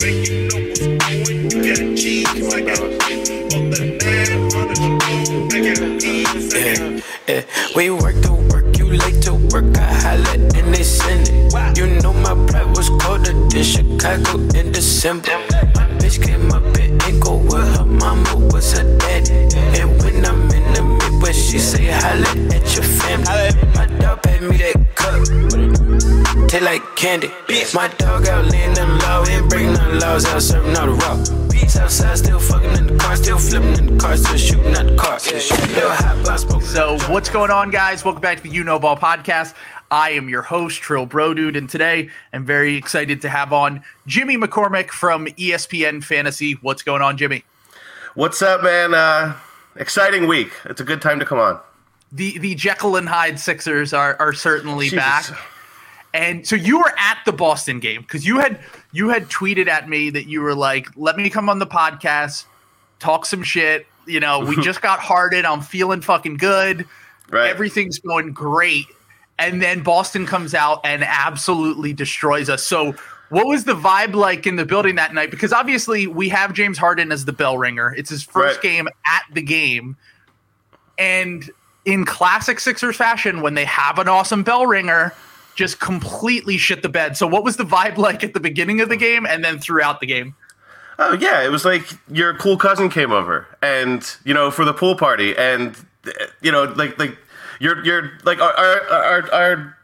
We work to work, you late to work. I holla and they send it. You know my pride was colder than Chicago in December. My bitch came up in Echo with her mama was her daddy. And when I'm in the Midwest, she say holla at your family. My dog paid me that cup. Taste like candy. My dog out laying them low, ain't breaking no laws out, serving all the raw. Outside, still fucking in the car, still flipping in the car, still shooting at the car. Still hot, but I smoke. So, what's going on, guys? Welcome back to the You Know Ball podcast. I am your host, Trill Bro Dude, and today I'm very excited to have on Jimmy McCormick from ESPN Fantasy. What's going on, Jimmy? What's up, man? Uh, exciting week. It's a good time to come on. The the Jekyll and Hyde Sixers are are certainly Jesus. back. And so you were at the Boston game because you had you had tweeted at me that you were like, "Let me come on the podcast, talk some shit." You know, we just got Harden. I'm feeling fucking good. Right. Everything's going great. And then Boston comes out and absolutely destroys us. So, what was the vibe like in the building that night? Because obviously, we have James Harden as the bell ringer. It's his first Right. game at the game. And in classic Sixers fashion, when they have an awesome bell ringer, just completely shit the bed. So, what was the vibe like at the beginning of the game and then throughout the game? Oh yeah, it was like your cool cousin came over, and you know, for the pool party, and you know, like like you're you're like our our our. our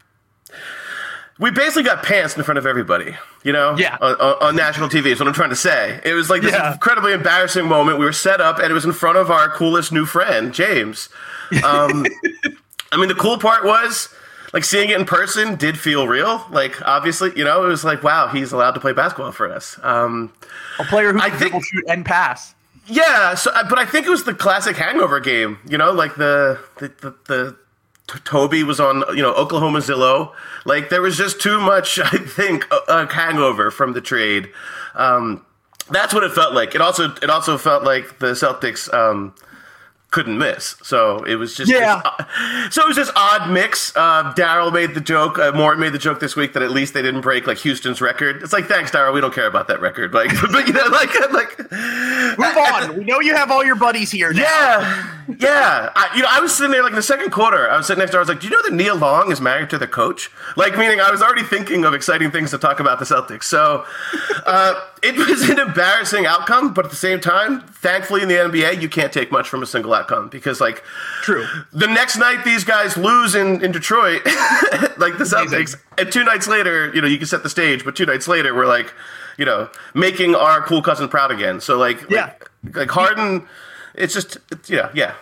we basically got pants in front of everybody, you know, Yeah. on, on, on national TV. Is what I'm trying to say. It was like this Yeah. incredibly embarrassing moment. We were set up, and it was in front of our coolest new friend, James. Um, I mean, the cool part was like seeing it in person did feel real. Like, obviously, you know, it was like, wow, he's allowed to play basketball for us. Um, A player who I can think- dribble, shoot, and pass. yeah, so uh, but I think it was the classic hangover game. You know, like the the the. the Toby was on, you know, Oklahoma Zillow. Like there was just too much, I think, a, a hangover from the trade. Um, that's what it felt like. It also, it also felt like the Celtics um, couldn't miss. So it was just, Yeah. this- so it was this odd mix. Uh, Daryl made the joke. Uh, Morey made the joke this week that at least they didn't break like Houston's record. It's like, thanks, Daryl. We don't care about that record. Like, but you know, like, like Move on. we know you have all your buddies here now. yeah, yeah. I, you know, I was sitting there like in the second quarter. I was sitting next to. her, I was like, "Do you know that Nia Long is married to the coach?" Like, meaning I was already thinking of exciting things to talk about the Celtics. So, uh, it was an embarrassing outcome, but at the same time, thankfully in the NBA, you can't take much from a single outcome because, like, True. the next night these guys lose in, in Detroit, like the Celtics, and two nights later, you know, you can set the stage, but two nights later, we're like, you know, making our cool cousin proud again. So like, Yeah. like, like Harden, it's just, it's, yeah, yeah,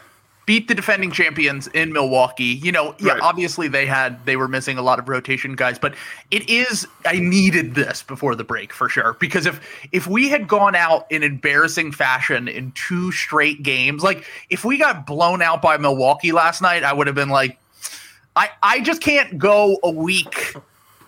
beat the defending champions in Milwaukee. You know, yeah, Right. obviously they had they were missing a lot of rotation guys, but it is I needed this before the break for sure because if if we had gone out in embarrassing fashion in two straight games, like if we got blown out by Milwaukee last night, I would have been like I I just can't go a week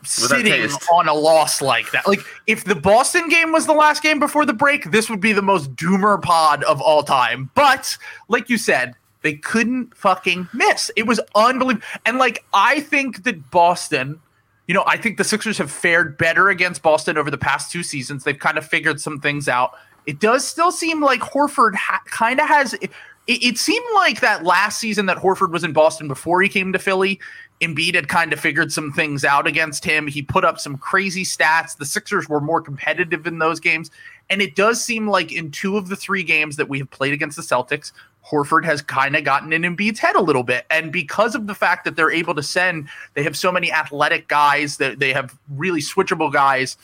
sitting on a loss like that. Like if the Boston game was the last game before the break, this would be the most doomer pod of all time. But like you said, they couldn't fucking miss. It was unbelievable. And like I think that Boston, you know, I think the Sixers have fared better against Boston over the past two seasons. They've kind of figured some things out. It does still seem like Horford ha- kind of has. It, it seemed like that last season that Horford was in Boston before he came to Philly. Embiid had kind of figured some things out against him. He put up some crazy stats. The Sixers were more competitive in those games. And it does seem like in two of the three games that we have played against the Celtics, Horford has kind of gotten in Embiid's head a little bit. And because of the fact that they're able to send, they have so many athletic guys, that they have really switchable guys,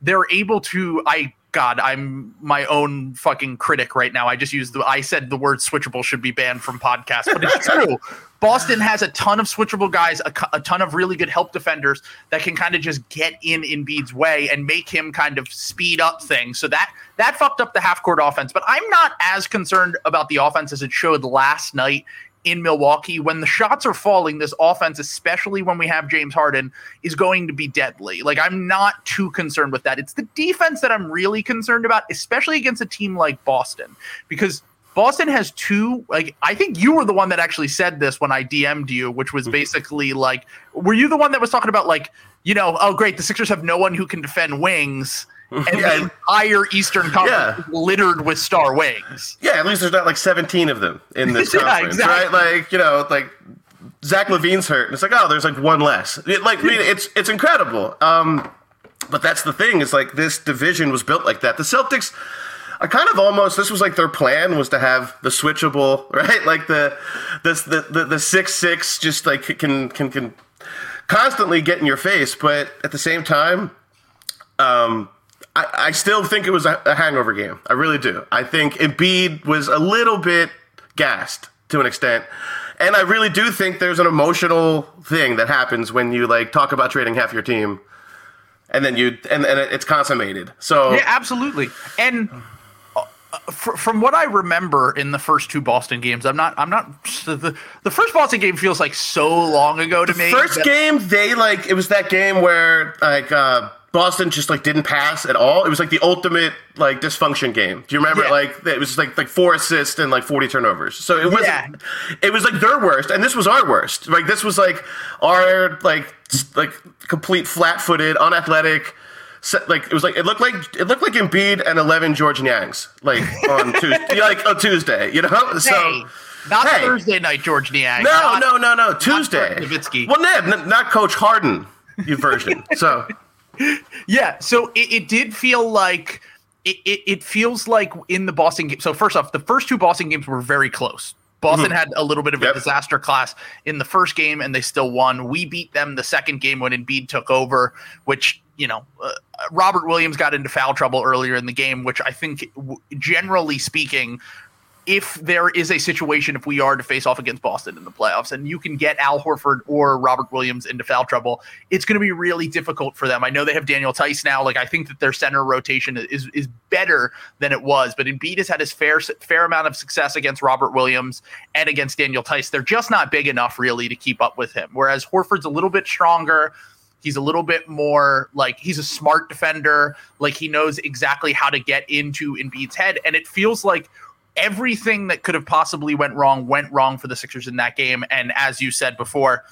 they're able to I God, I'm my own fucking critic right now. I just used the I said the word switchable should be banned from podcasts, but it's true. Boston has a ton of switchable guys, a, a ton of really good help defenders that can kind of just get in Embiid's way and make him kind of speed up things. So that that fucked up the half court offense. But I'm not as concerned about the offense as it showed last night in Milwaukee. When the shots are falling, this offense, especially when we have James Harden, is going to be deadly. Like, I'm not too concerned with that. It's the defense that I'm really concerned about, especially against a team like Boston, because Boston has two. Like, I think you were the one that actually said this when I DM'd you, which was basically like, were you the one that was talking about, like, you know, oh, great, the Sixers have no one who can defend wings. and Yeah. the entire Eastern Conference is littered with star wings. Yeah, at least there's not like 17 of them in this Yeah, conference, exactly. right? Like you know, like Zach LaVine's hurt, and it's like, oh, there's like one less. It, like, I mean, it's it's incredible. Um, but that's the thing is like this division was built like that. The Celtics. I kind of almost this was like their plan was to have the switchable right like the this the the, the six six just like can can can constantly get in your face but at the same time um I, I still think it was a, a hangover game. I really do. I think Embiid was a little bit gassed to an extent. And I really do think there's an emotional thing that happens when you like talk about trading half your team and then you and, and it's consummated. So Yeah, absolutely. And from what I remember in the first two Boston games, I'm not. I'm not. The, the first Boston game feels like so long ago to me. first that- game they like it was that game where like uh Boston just like didn't pass at all. It was like the ultimate like dysfunction game. Do you remember? Yeah. Like it was like like four assists and like forty turnovers. So it was Yeah. it was like their worst, and this was our worst. Like this was like our like like complete flat footed, unathletic. Like it was like it looked like it looked like Embiid and eleven Georges Niangs like on Tuesday, like on Tuesday, you know. So not hey. Thursday night, George Niang. no, Not- no, no, no. Tuesday. Well, Ned, not Coach Harden you version. So Yeah, so it, it did feel like it, it, it feels like in the Boston game. So first off, the first two Boston games were very close. Boston mm-hmm. had a little bit of a Yep. disaster class in the first game, and they still won. We beat them the second game when Embiid took over, which you know uh, Robert Williams got into foul trouble earlier in the game, which I think, w- generally speaking, if there is a situation if we are to face off against Boston in the playoffs and you can get Al Horford or Robert Williams into foul trouble, it's going to be really difficult for them. I know they have Daniel Theis now. Like I think that their center rotation is is better than it was, but Embiid has had his fair fair amount of success against Robert Williams and against Daniel Theis. They're just not big enough really to keep up with him. Whereas Horford's a little bit stronger. He's a little bit more like he's a smart defender. Like he knows exactly how to get into Embiid's head, and it feels like everything that could have possibly went wrong went wrong for the Sixers in that game. And as you said before,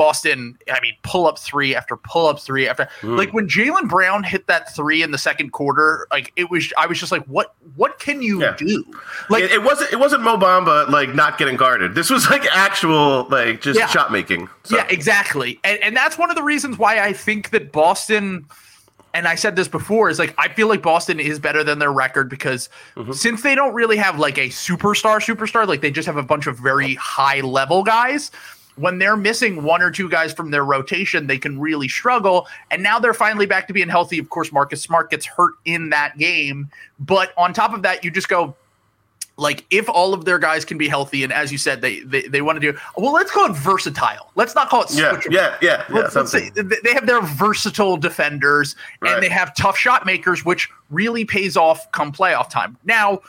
Boston, I mean, pull up three after pull up three after like when Jaylen Brown hit that three in the second quarter, like it was I was just like, what what can you Yeah. do? Like it, it wasn't it wasn't Mo Bamba like not getting guarded. This was like actual like just Yeah. shot making. So. Yeah, exactly. And, and that's one of the reasons why I think that Boston, and I said this before, is like I feel like Boston is better than their record because mm-hmm. since they don't really have like a superstar, superstar, like they just have a bunch of very high level guys. When they're missing one or two guys from their rotation, they can really struggle. And now they're finally back to being healthy. Of course, Marcus Smart gets hurt in that game. But on top of that, you just go, like if all of their guys can be healthy and as you said they they, they want to do well let's call it versatile let's not call it Yeah, switchable. yeah, yeah, yeah. Let's, let's say they have their versatile defenders Right. and they have tough shot makers which really pays off come playoff time now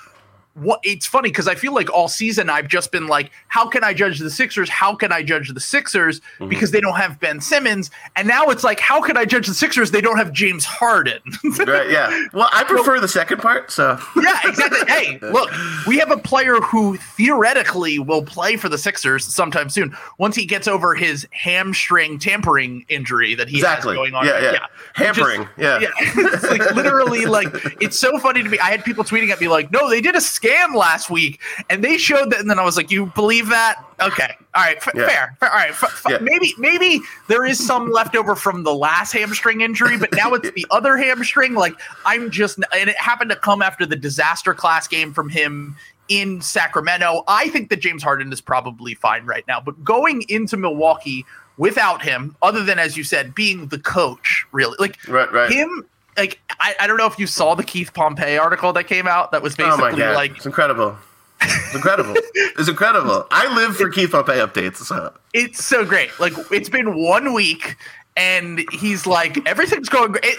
what it's funny because I feel like all season I've just been like, how can I judge the Sixers? How can I judge the Sixers Mm-hmm. because they don't have Ben Simmons? And now it's like, how can I judge the Sixers? They don't have James Harden. right, yeah. Well, I prefer the second part. So Yeah, exactly. hey, look, we have a player who theoretically will play for the Sixers sometime soon once he gets over his hamstring tampering injury that he Exactly. has going on. Yeah, right yeah. now. Hampering, yeah. it's like literally like it's so funny to me. I had people tweeting at me like, "No, they did a scam last week, and they showed that." And then I was like, "You believe that? Okay, all right, f- Yeah. fair, fair, all right, f- f- Yeah. maybe maybe there is some leftover from the last hamstring injury, but now it's the other hamstring. Like I'm just, and it happened to come after the disaster class game from him in Sacramento. I think that James Harden is probably fine right now, but going into Milwaukee without him, other than as you said, being the coach, really, like Right, right. him. Like I, I don't know if you saw the Keith Pompey article that came out that was Oh basically god, like it's incredible. It's incredible. it's incredible. I live for Keith Pompey updates. So it's so great. Like it's been one week, and he's like everything's going great.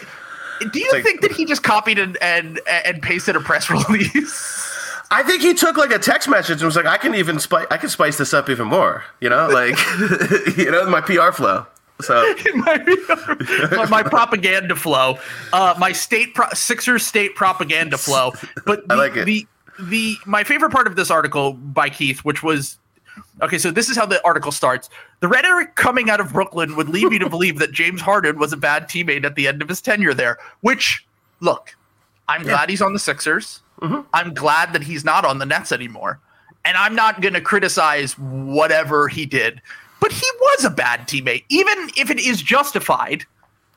Do you like- think that he just copied and and and pasted a press release? I think he took like a text message and was like, "I can even spice. I can spice this up even more." You know, like you know, my PR flow. So my, my, my propaganda flow, uh, my state pro- Sixers state propaganda flow. But the, I like it. the the my favorite part of this article by Keith, which was okay. So this is how the article starts. The rhetoric coming out of Brooklyn would lead you to believe that James Harden was a bad teammate at the end of his tenure there, which. look, I'm glad he's on the Sixers. I'm glad that he's not on the Nets anymore. And I'm not going to criticize whatever he did, but he was a bad teammate. Even if it is justified,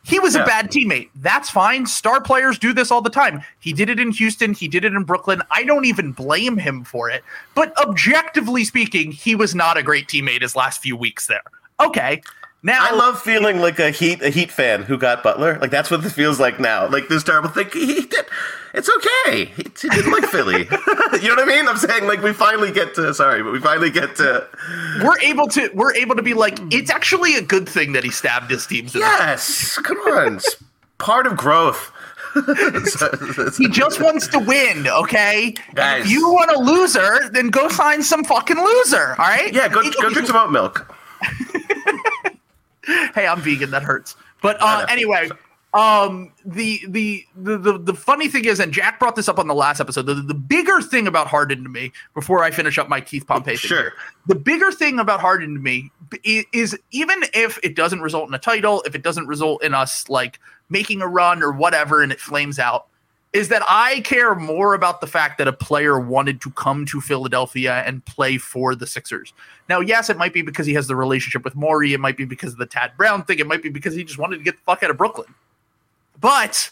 he was Yeah. a bad teammate. That's fine. Star players do this all the time. He did it in Houston, he did it in Brooklyn. I don't even blame him for it. But objectively speaking, he was not a great teammate his last few weeks there. Okay. Now I love feeling like a Heat a Heat fan who got Butler. Like that's what this feels like now. Like this terrible thing. He, he did. It's okay. He, he didn't like Philly. you know what I mean? I'm saying like we finally get to. Sorry, but we finally get to. we're able to we're able to be like it's actually a good thing that he stabbed his teams. Yes, come on. It's part of growth. He just wants to win, okay? And Guys. If you want a loser, then go find some fucking loser, all right? yeah, go go drink some oat milk. Hey, I'm vegan. That hurts. But uh, anyway, um, the, the the the the funny thing is, and Jack brought this up on the last episode. The, the bigger thing about Harden to me, before I finish up my Keith Pompey Sure. here, the bigger thing about Harden to me i- is even if it doesn't result in a title, if it doesn't result in us like making a run or whatever, and it flames out, is that I care more about the fact that a player wanted to come to Philadelphia and play for the Sixers. Now, yes, it might be because he has the relationship with Morey. It might be because of the Tad Brown thing. It might be because he just wanted to get the fuck out of Brooklyn. But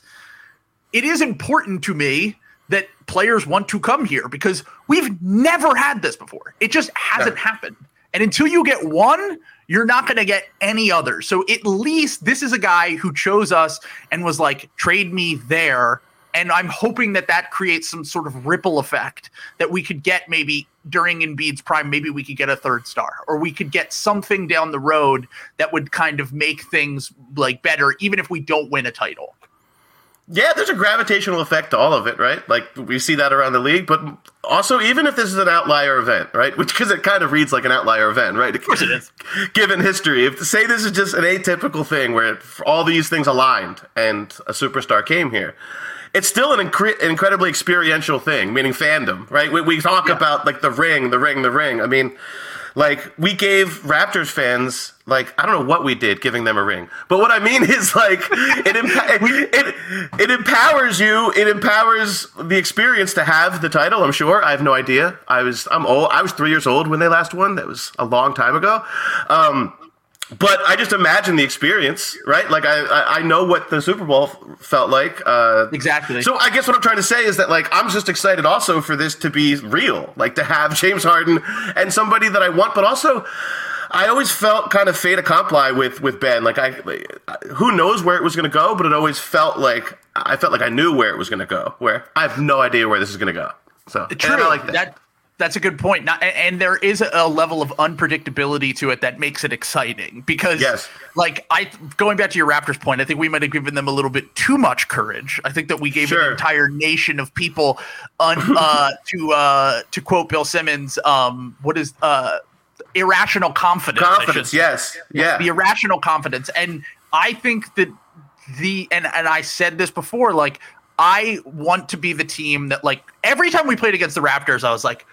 it is important to me that players want to come here because we've never had this before. It just hasn't happened. And until you get one, you're not going to get any other. So at least this is a guy who chose us and was like, trade me there. And I'm hoping that that creates some sort of ripple effect that we could get maybe during Embiid's prime. Maybe we could get a third star, or we could get something down the road that would kind of make things like better, even if we don't win a title. Yeah, there's a gravitational effect to all of it, right? Like we see that around the league, but also even if this is an outlier event, right? Which because it kind of reads like an outlier event, right? Of course it is. Given history, if say this is just an atypical thing where all these things aligned and a superstar came here, it's still an incre- incredibly experiential thing, meaning fandom, right? We, we talk about like the ring, the ring, the ring. I mean, like we gave Raptors fans like I don't know what we did giving them a ring, but what I mean is like it empa- it, it empowers you. It empowers the experience to have the title. I'm sure. I have no idea. I was I'm old. I was three years old when they last won. That was a long time ago. Um, but I just imagine the experience, right? Like I, I, know what the Super Bowl felt like. Uh, Exactly. So I guess what I'm trying to say is that like I'm just excited also for this to be real, like to have James Harden and somebody that I want, but also I always felt kind of fait accompli with with Ben. Like I, who knows where it was going to go, but it always felt like I felt like I knew where it was going to go. Where I have no idea where this is going to go. So True. I like that. that. That's a good point. Not, and, there is a, level of unpredictability to it that makes it exciting because, Yes. like I going back to your Raptors point, I think we might have given them a little bit too much courage. I think that we gave an entire nation of people un, uh, to uh, to quote Bill Simmons, um, what is uh, irrational confidence? Confidence, yes, yeah. the irrational confidence and i think that the and and i said this before like i want to be the team that like every time we played against the raptors i was like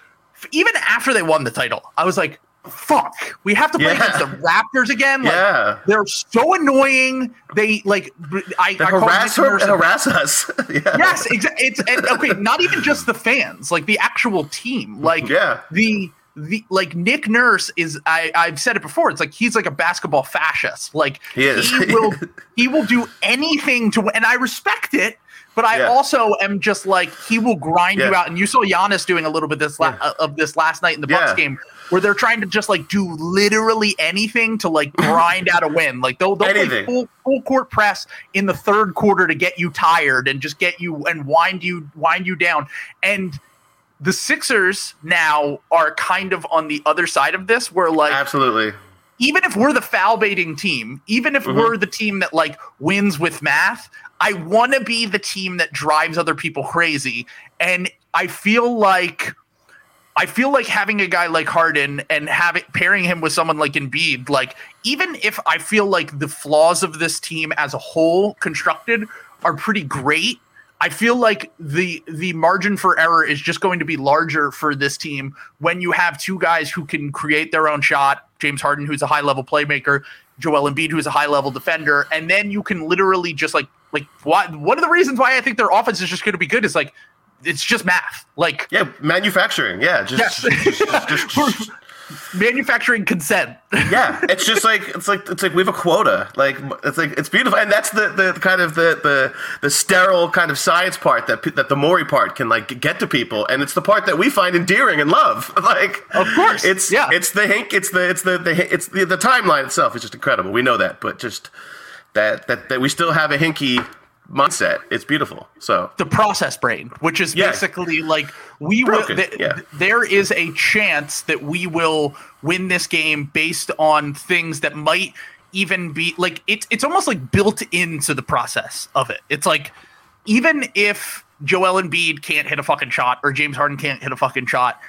even after they won the title i was like fuck we have to play Yeah. against the raptors again like, Yeah. they're so annoying they like i, They I call harass her, Nurse a- harass us. yeah. yes exa- it's and, okay not even just the fans like the actual team like Yeah. the the like Nick Nurse is I I've said it before it's like he's like a basketball fascist like He is. will he will do anything to win and I respect it but I Yeah. also am just like he will grind you out. And you saw Giannis doing a little bit this la- uh, of this last night in the Bucks Yeah. game where they're trying to just like do literally anything to like grind out a win. Like they'll, they'll play full full court press in the third quarter to get you tired and just get you and wind you wind you down. And the Sixers now are kind of on the other side of this, where like Absolutely. even if we're the foul baiting team, even if we're the team that like wins with math, I want to be the team that drives other people crazy. And I feel like I feel like having a guy like Harden and having pairing him with someone like Embiid, like even if I feel like the flaws of this team as a whole constructed are pretty great, I feel like the the margin for error is just going to be larger for this team when you have two guys who can create their own shot, James Harden who's a high level playmaker, Joel Embiid who's a high level defender, and then you can literally just like Like, why, one of the reasons why I think their offense is just going to be good is like it's just math. Like, Yeah, manufacturing. Yeah, just, Yes. just, just- just- manufacturing consent. yeah. It's just like it's like it's like we have a quota. Like it's like it's beautiful, and that's the the kind of the the the sterile kind of science part that that the Morey part can like get to people, and it's the part that we find endearing and love. Like, Of course, it's yeah. it's the hink, it's the it's the, the it's the the timeline itself is just incredible. We know that, but just that that that we still have a Hinkie mindset. It's beautiful. So the process brain, which is basically like we Broken, will. th- yeah. There is a chance that we will win this game based on things that might even be like it's. It's almost like built into the process of it. It's like even if Joel and Embiid can't hit a fucking shot or James Harden can't hit a fucking shot.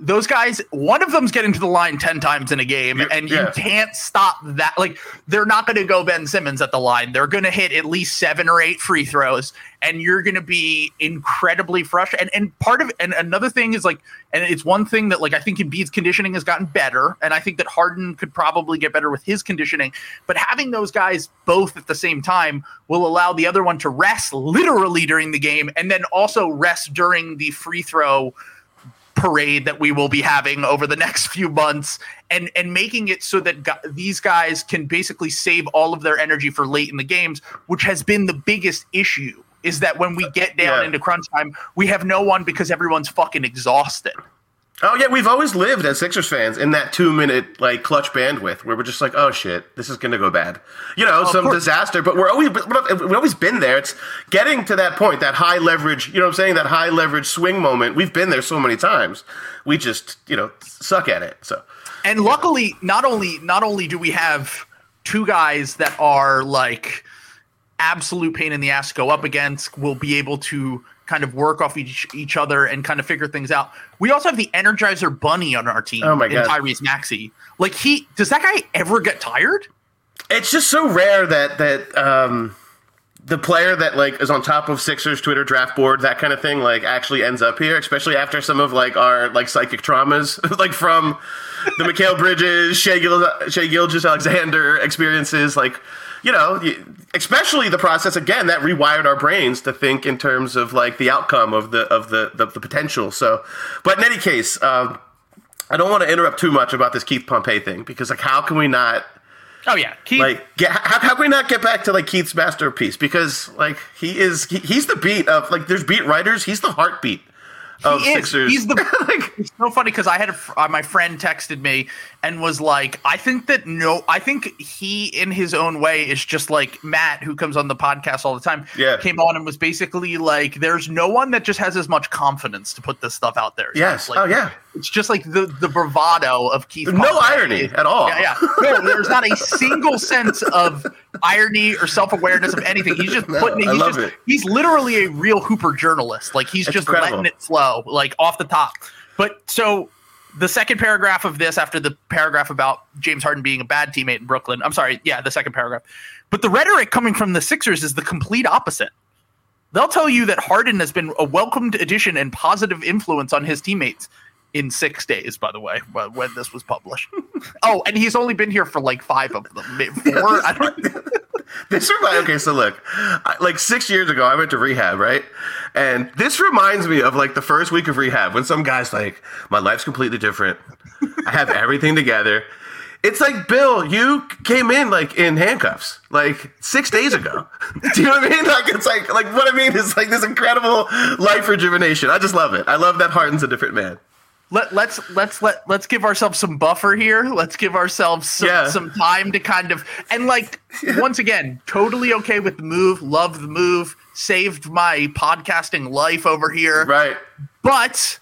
Those guys, one of them's getting to the line 10 times in a game, Yeah, and you can't stop that. Like, they're not going to go Ben Simmons at the line. They're going to hit at least seven or eight free throws, and you're going to be incredibly frustrated. And, and part of and another thing is like, and it's one thing that like I think Embiid's conditioning has gotten better, and I think that Harden could probably get better with his conditioning. But having those guys both at the same time will allow the other one to rest literally during the game, and then also rest during the free throw parade that we will be having over the next few months and and making it so that gu- these guys can basically save all of their energy for late in the games which has been the biggest issue is that when we get down Yeah. into crunch time we have no one because everyone's fucking exhausted Oh yeah, we've always lived as Sixers fans in that two minute like clutch bandwidth where we're just like, oh shit, this is gonna go bad. You know, some disaster. But we're always but we've always been there. It's getting to that point, that high leverage. You know, what I'm saying that high leverage swing moment. We've been there so many times. We just you know suck at it. So and luckily not only not only do we have two guys that are like absolute pain in the ass to go up against we'll be able to kind of work off each each other and kind of figure things out. We also have the Energizer Bunny on our team Oh my God. Tyrese Maxey. Like he does that guy ever get tired? it's just so rare that that um, the player that like is on top of Sixers Twitter draft board, that kind of thing, like actually ends up here, especially after some of like our like psychic traumas, like from the Mikal Bridges, Shai, Gil- Shai Gilgeous-Alexander experiences, like you know, especially the process again that rewired our brains to think in terms of like the outcome of the of the the, the potential. So, but in any case. Um, I don't want to interrupt too much about this Keith Pompey thing because, like, how can we not Oh yeah, Keith. like get, how, how can we not get back to like Keith's masterpiece because like he is he, he's the beat of like there's beat writers he's the heartbeat of He is. Sixers He's the. like it's so funny because I had a, uh, my friend texted me and was like, "I think that no, I think he in his own way is just like Matt, who comes on the podcast all the time. Yeah. came on and was basically like, "There's no one that just has as much confidence to put this stuff out there." Yes. Like, Oh, yeah. It's just like the the bravado of Keith. no irony at all Yeah, yeah. No, there's not a single sense of irony or self awareness of anything. He's just No, putting. I He's just. it. He's literally a real Hooper journalist. Like he's It's just incredible. letting it flow, like off the top. But so the second paragraph of this, after the paragraph about James Harden being a bad teammate in Brooklyn, I'm sorry, yeah, the second paragraph. But the rhetoric coming from the Sixers is the complete opposite. They'll tell you that Harden has been a welcomed addition and positive influence on his teammates in six days, by the way, wh- when this was published. oh, and he's only been here for like five of them. Four? I don't, this reminds okay so look I, like six years ago I went to rehab right and this reminds me of like the first week of rehab when some guy's like my life's completely different I have everything together it's like Bill, you came in like in handcuffs, like six days ago. Do you know what I mean? Like it's like like what I mean is like this incredible life rejuvenation. I just love it. I love that Harden's a different man. Let, let's let's let let's give ourselves some buffer here. Let's give ourselves some, Yeah. some time to kind of and like once again, totally okay with the move. Love the move. Saved my podcasting life over here. Right. But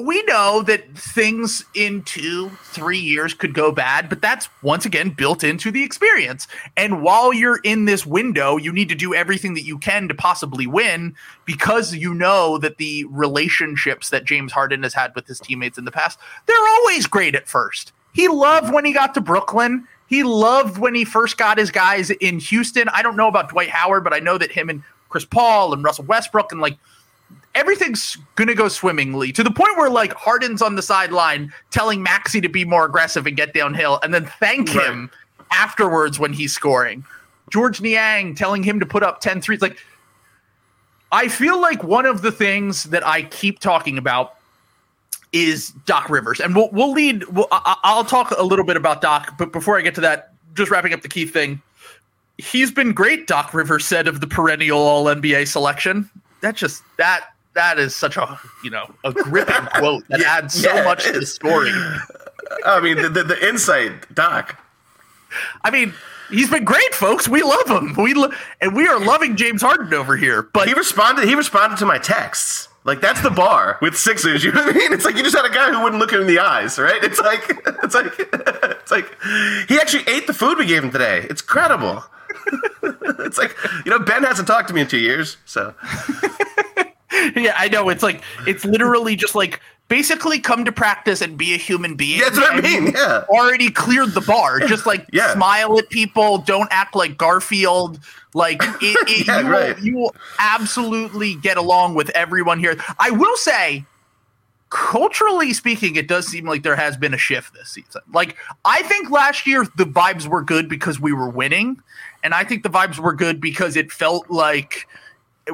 we know that things in two, three years could go bad, but that's once again built into the experience. And while you're in this window, you need to do everything that you can to possibly win because you know that the relationships that James Harden has had with his teammates in the past, they're always great at first. He loved when he got to Brooklyn. He loved when he first got his guys in Houston. I don't know about Dwight Howard, but I know that him and Chris Paul and Russell Westbrook and like everything's gonna go swimmingly to the point where like Harden's on the sideline telling Maxey to be more aggressive and get downhill, and then thank him afterwards when he's scoring. Georges Niang telling him to put up 10 threes. Like, I feel like one of the things that I keep talking about is Doc Rivers, and we'll we'll lead. We'll, I, will talk a little bit about Doc, but before I get to that, just wrapping up the key thing. He's been great, Doc Rivers said of the perennial All NBA selection. That just that that is such a you know a gripping quote that yeah, adds so yeah, much to the story. I mean, the, the, the insight, Doc. I mean, he's been great, folks. We love him. We lo- and we are loving James Harden over here. But he responded. He responded to my texts. Like that's the bar with Sixers. You know what I mean? It's like you just had a guy who wouldn't look him in the eyes, right? It's like it's like it's like he actually ate the food we gave him today. It's credible. it's like you know Ben hasn't talked to me in two years, so. yeah, I know. It's like it's literally just like basically come to practice and be a human being. That's what I mean. Yeah. Already cleared the bar. Just like yeah. smile at people. Don't act like Garfield. Like it, it, yeah, you, right. will, you will absolutely get along with everyone here. I will say, culturally speaking, it does seem like there has been a shift this season. Like I think last year the vibes were good because we were winning, and I think the vibes were good because it felt like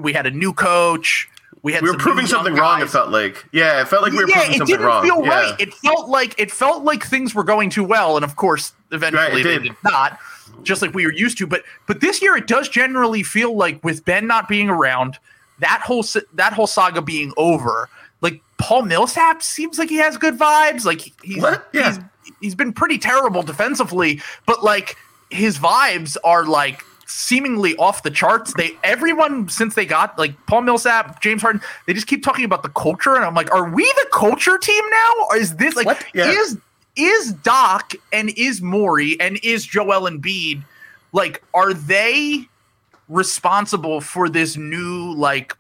we had a new coach we had we were proving something wrong. It felt like, yeah, it felt like we were yeah, proving something wrong. it didn't feel right. It felt like it felt like things were going too well, and of course, eventually right, they did not, just like we were used to. But but this year, it does generally feel like with Ben not being around, that whole that whole saga being over. Like Paul Millsap seems like he has good vibes. Like he's what? Yeah. he's he's been pretty terrible defensively, but like his vibes are like seemingly off the charts. They everyone since they got like Paul Millsap, James Harden, they just keep talking about the culture, and I'm like, are we the culture team now? Or is this like yeah. is is Doc and is Morey and is Joel Embiid like are they responsible for this new like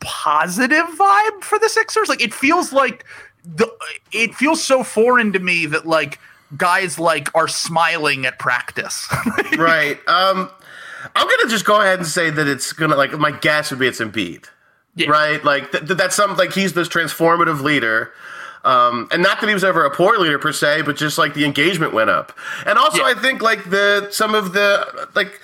positive vibe for the Sixers? Like it feels like the it feels so foreign to me that like guys like are smiling at practice. right. Um I'm gonna just go ahead and say that it's gonna like my guess would be it's Embiid, yeah. right? Like th- that's something like he's this transformative leader. Um, and not that he was ever a poor leader per se, but just like the engagement went up. And also, yeah. I think like the some of the like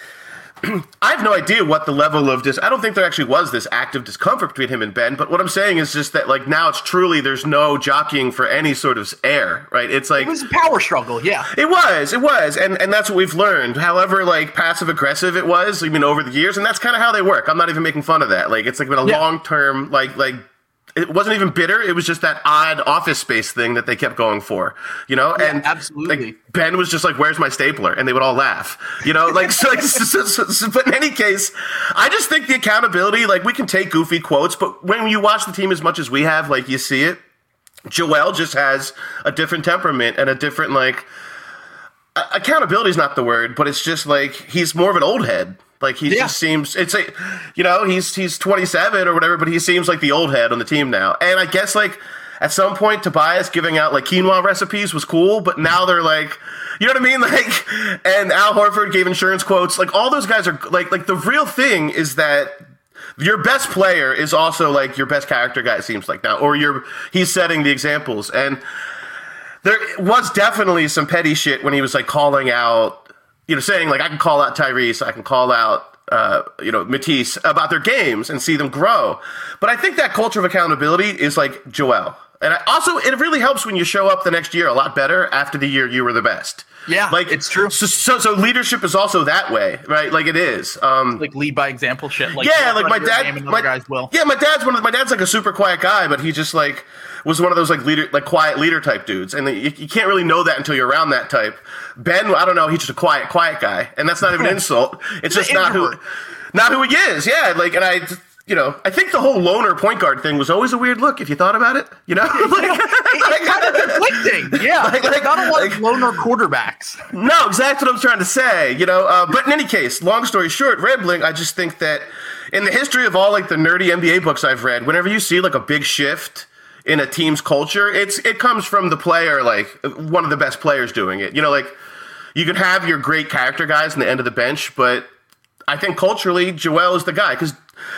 I have no idea what the level of dis. I don't think there actually was this active discomfort between him and Ben. But what I'm saying is just that like now it's truly there's no jockeying for any sort of air, right? It's like it was a power struggle, yeah. It was, it was, and and that's what we've learned. However, like passive aggressive it was, even over the years, and that's kind of how they work. I'm not even making fun of that. Like it's like been a yeah. long term, like like it wasn't even bitter. It was just that odd office space thing that they kept going for, you know. Yeah, and absolutely, like, Ben was just like, "Where's my stapler?" And they would all laugh, you know. Like, so, like so, so, but in any case, I just think the accountability. Like, we can take goofy quotes, but when you watch the team as much as we have, like, you see it. Joel just has a different temperament and a different like accountability is not the word, but it's just like he's more of an old head like he yeah. just seems it's a you know, he's he's 27 or whatever, but he seems like the old head on the team now. And I guess like at some point Tobias giving out like quinoa recipes was cool, but now they're like you know what I mean? Like and Al Horford gave insurance quotes. Like all those guys are like like the real thing is that your best player is also like your best character guy it seems like now or you're he's setting the examples and there was definitely some petty shit when he was like calling out you know, saying like I can call out Tyrese, I can call out uh, you know Matisse about their games and see them grow. But I think that culture of accountability is like Joel, and I, also it really helps when you show up the next year a lot better after the year you were the best. Yeah, like it's true. So, so, so leadership is also that way, right? Like it is. Um, like lead by example shit. Like yeah, like my dad. My, guys will. Yeah, my dad's one of my dad's like a super quiet guy, but he just like was one of those like leader, like quiet leader type dudes, and you, you can't really know that until you're around that type. Ben, I don't know, he's just a quiet, quiet guy, and that's not even an insult. It's just not who, not who he is. Yeah, like, and I, you know, I think the whole loner point guard thing was always a weird look if you thought about it. You know, like, kind of conflicting. Yeah, like, like, not a lot like, of loner quarterbacks. No, exactly what I'm trying to say. You know, uh, but in any case, long story short, rambling. I just think that in the history of all like the nerdy NBA books I've read, whenever you see like a big shift in a team's culture, it's it comes from the player, like one of the best players doing it. You know, like you can have your great character guys in the end of the bench, but I think culturally, Joel is the guy because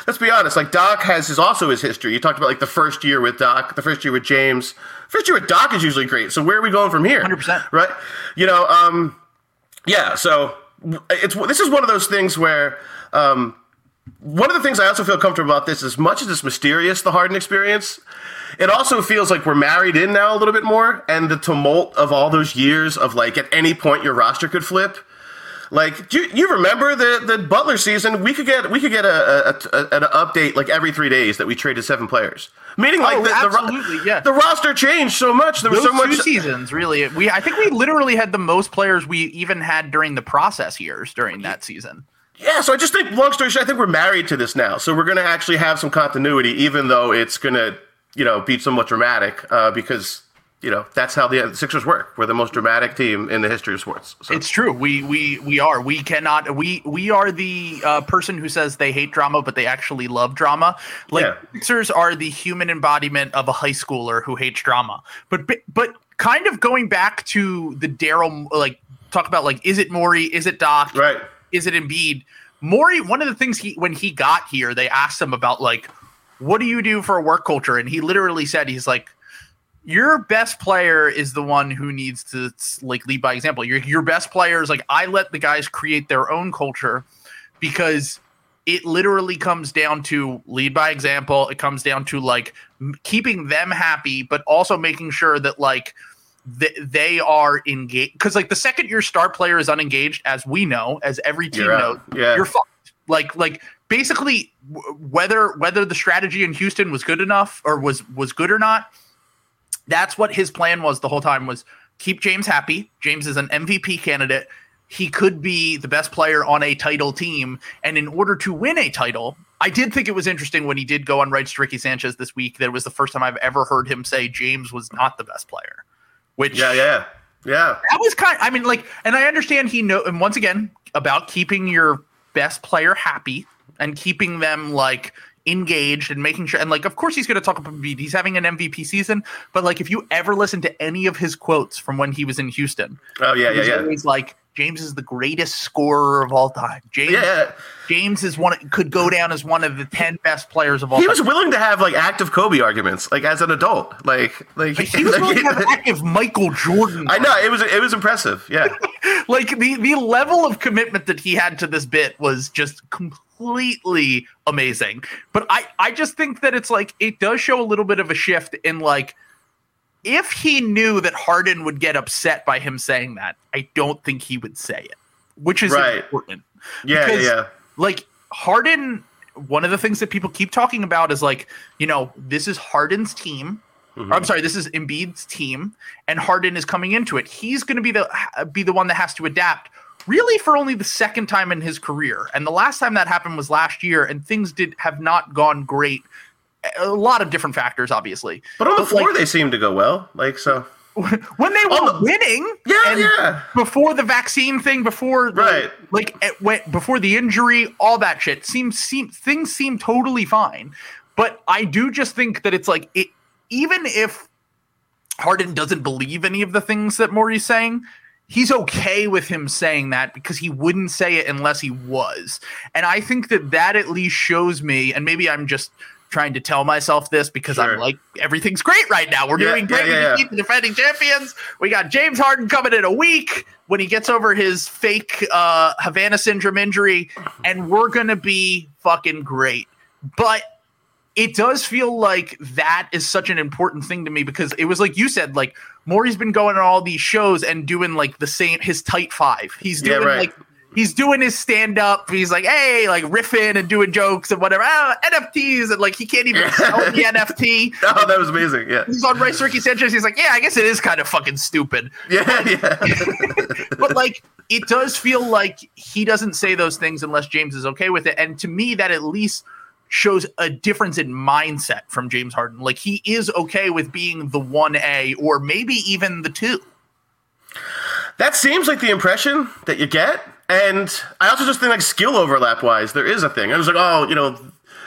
let's be honest, like Doc has his also his history. You talked about like the first year with Doc, the first year with James. First year with Doc is usually great. So where are we going from here? Hundred percent, right? You know, um, yeah. So it's this is one of those things where um, one of the things I also feel comfortable about this, as much as it's mysterious, the Harden experience, it also feels like we're married in now a little bit more, and the tumult of all those years of like at any point your roster could flip. Like, do you, you remember the, the Butler season? We could get we could get a, a, a, an update like every three days that we traded seven players. Meaning, like Oh, the, the, absolutely, ro- yeah. the roster changed so much. There was Those so much. two seasons, really. We I think we literally had the most players we even had during the process years during that season. Yeah, so I just think, long story short, I think we're married to this now. So we're going to actually have some continuity, even though it's going to, you know, be somewhat dramatic, uh, because you know that's how the Sixers work. We're the most dramatic team in the history of sports. So. It's true. We we we are. We cannot. We we are the uh, person who says they hate drama, but they actually love drama. Like Yeah. Sixers are the human embodiment of a high schooler who hates drama. But but- kind of going back to the Daryl, like talk about like is it Morey? Is it Doc? right. is it Embiid? Morey, one of the things he when he got here, they asked him about like, what do you do for a work culture? And he literally said, he's like, your best player is the one who needs to like lead by example. Your your best player is like I let the guys create their own culture because it literally comes down to lead by example. It comes down to like m- keeping them happy, but also making sure that like th- they are engaged. Because like the second your star player is unengaged, as we know, as every team You're knows. Yeah. you're fucked. Like like basically w- whether whether the strategy in Houston was good enough or was was good or not. That's what his plan was the whole time was keep James happy. James is an MVP candidate. He could be the best player on a title team. And in order to win a title, I did think it was interesting when he did go on rights to Ricky Sanchez this week. That it was the first time I've ever heard him say James was not the best player. Which Yeah, yeah, yeah. that was kind I mean, like, and I understand he know and once again about keeping your best player happy and keeping them like engaged and making sure and like of course he's gonna talk about. He's having an MVP season, but like if you ever listen to any of his quotes from when he was in Houston, Oh yeah, yeah, yeah. always like James is the greatest scorer of all time. James Yeah. James is one could go down as one of the ten best players of all time. He time. was willing to have like active Kobe arguments, like as an adult, like like he was like, willing to have active Michael Jordan. I know it was it was impressive. Yeah, like the the level of commitment that he had to this bit was just completely amazing but i i just think that it's like it does show a little bit of a shift in like if he knew that Harden would get upset by him saying that, I don't think he would say it, which is Right. important. yeah, Because, yeah. Like Harden, one of the things that people keep talking about is like, you know, this is Harden's team. Mm-hmm. I'm sorry, this is Embiid's team, and Harden is coming into it. He's going to be the be the one that has to adapt. Really, for only the second time in his career, and the last time that happened was last year, and things did have not gone great. A lot of different factors, obviously. But on the floor, like, they seemed to go well. Like so, when they were the- winning, Yeah, yeah. before the vaccine thing, before the, Right. like it went before the injury, all that shit seems seem things seem totally fine. But I do just think that it's like it, even if Harden doesn't believe any of the things that Morey's saying. He's okay with him saying that because he wouldn't say it unless he was. And I think that that at least shows me, and maybe I'm just trying to tell myself this because Sure. I'm like, everything's great right now. We're Yeah, doing great. yeah, We yeah. beat the defending champions. We got James Harden coming in a week when he gets over his fake uh, Havana syndrome injury, and we're gonna be fucking great. But it does feel like that is such an important thing to me because it was like you said, like Morey's been going on all these shows and doing like the same his tight five. He's Yeah, doing right. like he's doing his stand up. He's like, hey, like riffing and doing jokes and whatever. Ah, NFTs and like he can't even sell the NFT. oh, that was amazing. Yeah, He's on Rice Ricky Sanchez. He's like, yeah, I guess it is kind of fucking stupid. yeah, yeah. But like, it does feel like he doesn't say those things unless James is okay with it. And to me, that at least shows a difference in mindset from James Harden. Like he is okay with being the one A or maybe even the two. That seems like the impression that you get. And I also just think like skill overlap wise, there is a thing. I was like, oh, you know,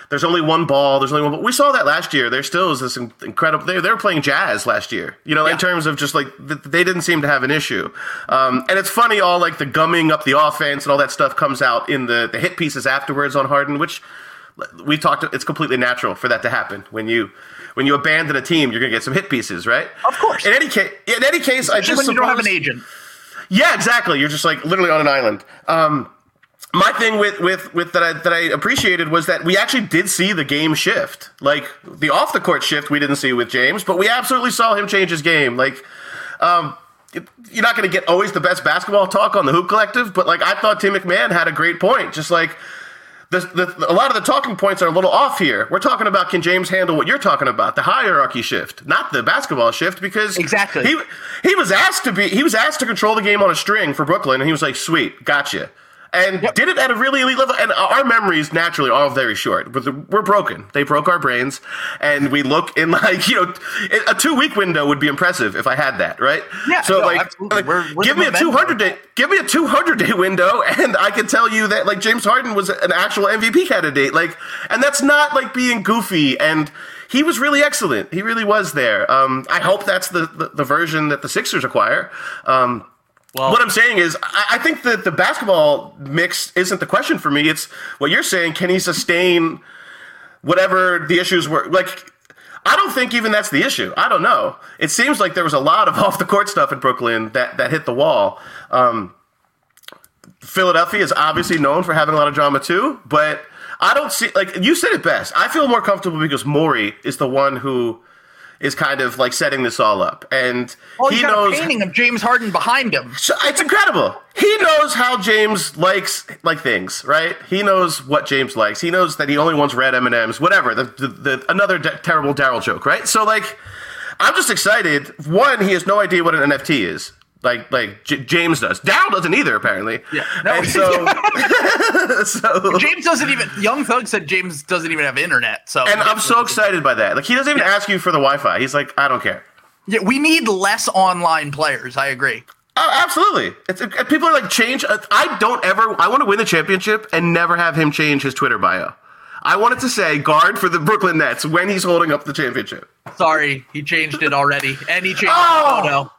there's only one ball. There's only one. But we saw that last year. There still is this incredible. They, they were playing jazz last year. You know, Yeah. in terms of just like th- they didn't seem to have an issue. Um, and it's funny, all like the gumming up the offense and all that stuff comes out in the the hit pieces afterwards on Harden, which we talked. It's completely natural for that to happen when you. When you abandon a team, you're gonna get some hit pieces, right? Of course. In any case, in any case, I just when you don't have an agent. Yeah, exactly. You're just like literally on an island. Um, my thing with with with that I, that I appreciated was that we actually did see the game shift. Like the off the court shift, we didn't see with James, but we absolutely saw him change his game. Like, um, you're not going to get always the best basketball talk on the Hoop Collective, but like I thought Tim McMahon had a great point. Just like the, the, a lot of the talking points are a little off here. We're talking about can James handle what you're talking about, the hierarchy shift, not the basketball shift, because Exactly. he he was asked to be he was asked to control the game on a string for Brooklyn, and he was like, "Sweet, gotcha." And Yep. did it at a really elite level. And our memories naturally are very short. But we're broken. They broke our brains, and we look in like you know a two week window would be impressive if I had that, right? Yeah, So no, like, like, We're- we're give me a two hundred day give me a 200 day window and i can tell you that like james harden was an actual mvp candidate like and that's not like being goofy and he was really excellent he really was there um, i hope that's the, the, the version that the sixers acquire um, Well, what i'm saying is I, think that the basketball mix isn't the question for me it's what you're saying can he sustain whatever the issues were like I don't think even that's the issue. I don't know. It seems like there was a lot of off the court stuff in Brooklyn that, that hit the wall. Um, Philadelphia is obviously known for having a lot of drama too, but I don't see like you said it best. I feel more comfortable because Morey is the one who is kind of like setting this all up, and oh, well, he knows a painting of James Harden behind him. so it's incredible. He knows how James likes like things, right? He knows what James likes. He knows that he only wants red M and M's, whatever. The, the, the another d- terrible Daryl joke, right? So like, I'm just excited. One, he has no idea what an NFT is. Like like J- James does. Daryl doesn't either, apparently. Yeah. No. And so, so James doesn't even. Young Thug said James doesn't even have internet. So and I'm so excited by that. Like he doesn't even ask you for the Wi-Fi. He's like, I don't care. Yeah, we need less online players. I agree. Oh, absolutely. It's, it, people are like change. uh, I don't ever. I want to win the championship and never have him change his Twitter bio. I wanted to say guard for the Brooklyn Nets when he's holding up the championship. Sorry, he changed it already, and he changed Oh! the photo.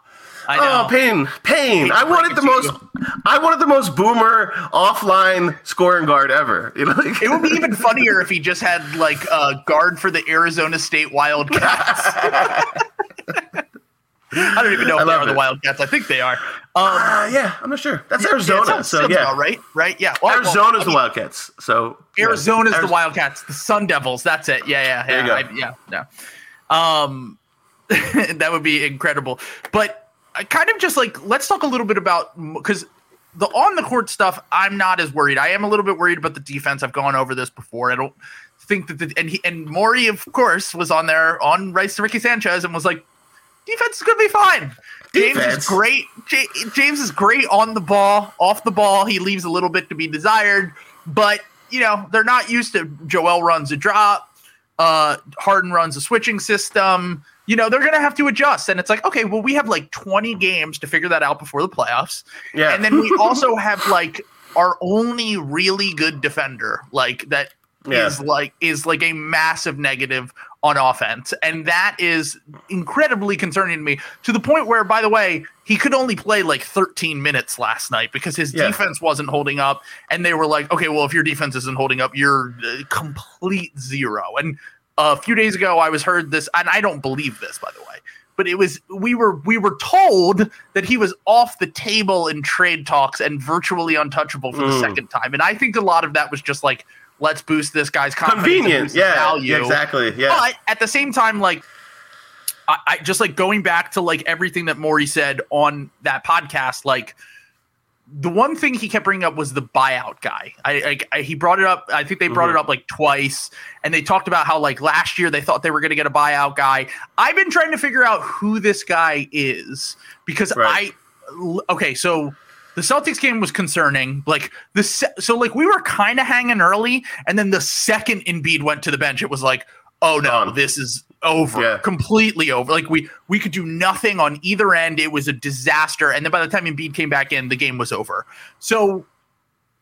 I know. Oh, pain, pain! I wanted the most. I wanted the most boomer offline scoring guard ever. You know, like, It would be even funnier if he just had like a guard for the Arizona State Wildcats. I don't even know I if they love are the. Wildcats. I think they are. Um, Uh, yeah, I'm not sure. That's yeah, Arizona, sounds- so sounds yeah, about right, right, yeah. Well, well, Arizona's I the mean, Wildcats. So yeah. Arizona's the Ariz- Wildcats, the Sun Devils. That's it. Yeah, yeah, There yeah. you go. I- yeah, yeah. Um, that would be incredible. But I kind of just like let's talk a little bit about because the on the court stuff. I'm not as worried. I am a little bit worried about the defense. I've gone over this before. I don't think that the and he and Morey, of course, was on there on rights to Ricky Sanchez and was like, defense is gonna be fine. James Defense? is great. J- James is great on the ball, off the ball. He leaves a little bit to be desired, but you know they're not used to. Joel runs a drop. Uh, Harden runs a switching system. You know they're gonna have to adjust, and it's like okay, well we have like 20 games to figure that out before the playoffs, Yeah. and then we also have like our only really good defender, like that is Yeah. like is like a massive negative on offense and that is incredibly concerning to me to the point where by the way he could only play like 13 minutes last night because his Yeah. defense wasn't holding up and they were like okay well if your defense isn't holding up you're uh, complete zero and a few days ago i was heard this and i don't believe this by the way but it was we were we were told that he was off the table in trade talks and virtually untouchable for the Mm. second time and i think a lot of that was just like let's boost this guy's confidence and convenient. boost his Yeah, value exactly. Yeah. but at the same time, like I, I just like going back to like everything that Morey said on that podcast, like the one thing he kept bringing up was the buyout guy. I, I, I he brought it up. I think they brought Mm-hmm. it up like twice, and they talked about how like last year they thought they were going to get a buyout guy. I've been trying to figure out who this guy is because Right. I okay, so the Celtics game was concerning. Like the so like we were kind of hanging early, and then the second Embiid went to the bench, it was like, oh no, Done. this is over, Yeah. completely over. Like we we could do nothing on either end. It was a disaster. And then by the time Embiid came back in, the game was over. So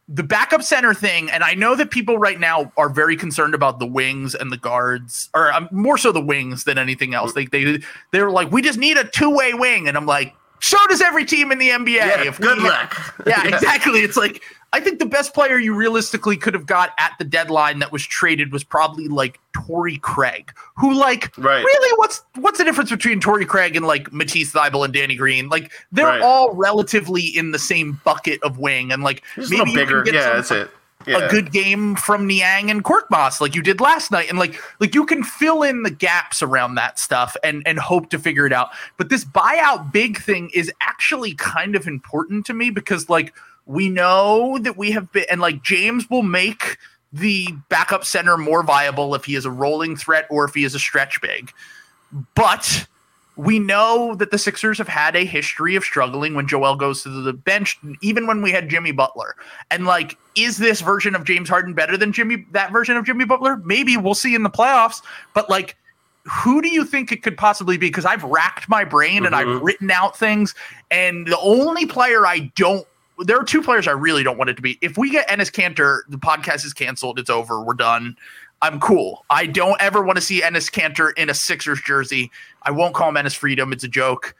the backup center thing, and I know that people right now are very concerned about the wings and the guards, or um, more so the wings than anything else. They they they're like, we just need a two way wing, and I'm like, so does every team in the NBA. Yeah, If good luck. yeah, Yeah. exactly. It's like I think the best player you realistically could have got at the deadline that was traded was probably like Torrey Craig, who like Right. really what's what's the difference between Torrey Craig and like Matisse Thybulle and Danny Green? Like they're Right. all relatively in the same bucket of wing, and like He's a little you can bigger. Yeah, some- that's it. Yeah. a good game from Niang and Korkmaz like you did last night. And like like you can fill in the gaps around that stuff and and hope to figure it out. But this buyout big thing is actually kind of important to me because like we know that we have been and like James will make the backup center more viable if he is a rolling threat or if he is a stretch big. But we know that the Sixers have had a history of struggling when Joel goes to the bench, even when we had Jimmy Butler. And like, is this version of James Harden better than Jimmy that version of Jimmy Butler? Maybe we'll see in the playoffs. But like, who do you think it could possibly be? Because I've racked my brain and I've mm-hmm. written out things, and the only player I don't there are two players I really don't want it to be. If we get Enes Kanter, the podcast is canceled. It's over. We're done. I'm cool. I don't ever want to see Enes Kanter in a Sixers jersey. I won't call him Enes Freedom. It's a joke.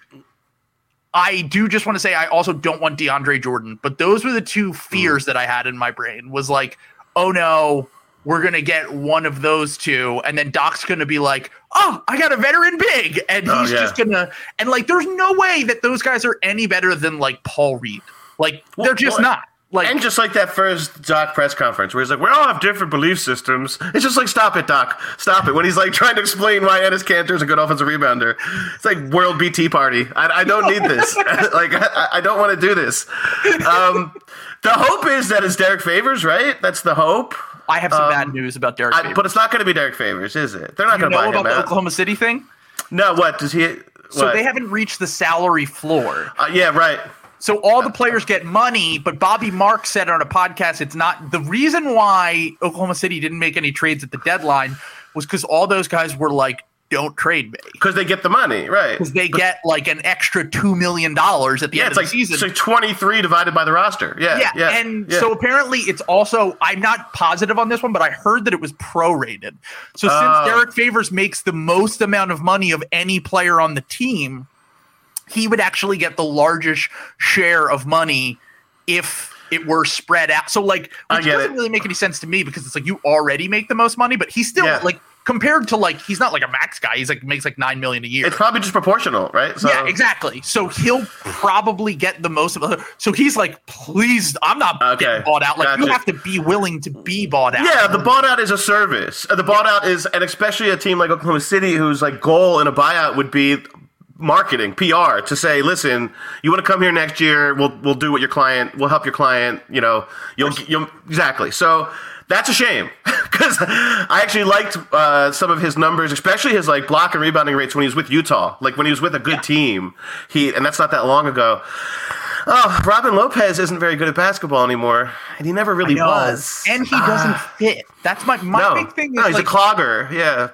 I do just want to say I also don't want DeAndre Jordan, but those were the two fears that I had in my brain was like, oh no, we're going to get one of those two. And then Doc's going to be like, oh, I got a veteran big. And Oh, he's yeah. just going to, and like, there's no way that those guys are any better than like Paul Reed. Like, they're just well, not. Like, and just like that first Doc press conference where he's like, we all have different belief systems. It's just like, stop it, Doc. Stop it. When he's like trying to explain why Enes Kanter is a good offensive rebounder. It's like World BT Party. I, I don't need this. like, I, I don't want to do this. Um, the hope is that it's Derrick Favors, right? That's the hope. I have some um, bad news about Derrick. I, Favors. but it's not going to be Derrick Favors, is it? They're not going to buy about him the out. Oklahoma City thing? No, what? Does he. So they haven't reached the salary floor. Uh, yeah, right. So all the players get money, but Bobby Mark said on a podcast it's not the reason why Oklahoma City didn't make any trades at the deadline was because all those guys were like, "Don't trade me," Because they get the money, right? because they get like an extra two million dollars at the Yeah, end of like, the season. it's like 23 divided by the roster. Yeah. yeah, Yeah. and yeah. so apparently it's also I'm not positive on this one, but I heard that it was prorated. So since Oh. Derrick Favors makes the most amount of money of any player on the team, he would actually get the largest share of money if it were spread out. So like which doesn't it. really make any sense to me because it's like you already make the most money, but he's still Yeah. like compared to like he's not like a max guy. He's like makes like nine million a year. It's probably just proportional, right? So, Yeah, exactly. So he'll probably get the most of. So he's like, please, I'm not Okay, getting bought out. Like you have to be willing to be bought out. Yeah, the bought out is a service. The bought out is, and especially a team like Oklahoma City, whose like goal in a buyout would be marketing, PR, to say, listen, you want to come here next year? We'll we'll do what your client, we'll help your client. You know, you'll you'll exactly. So that's a shame because I actually liked uh, some of his numbers, especially his like block and rebounding rates when he was with Utah. Like when he was with a good team, he and that's not that long ago. Oh, Robin Lopez isn't very good at basketball anymore, and he never really was. and he doesn't fit. That's my my no, big thing. Is no, he's like, a clogger. Yeah,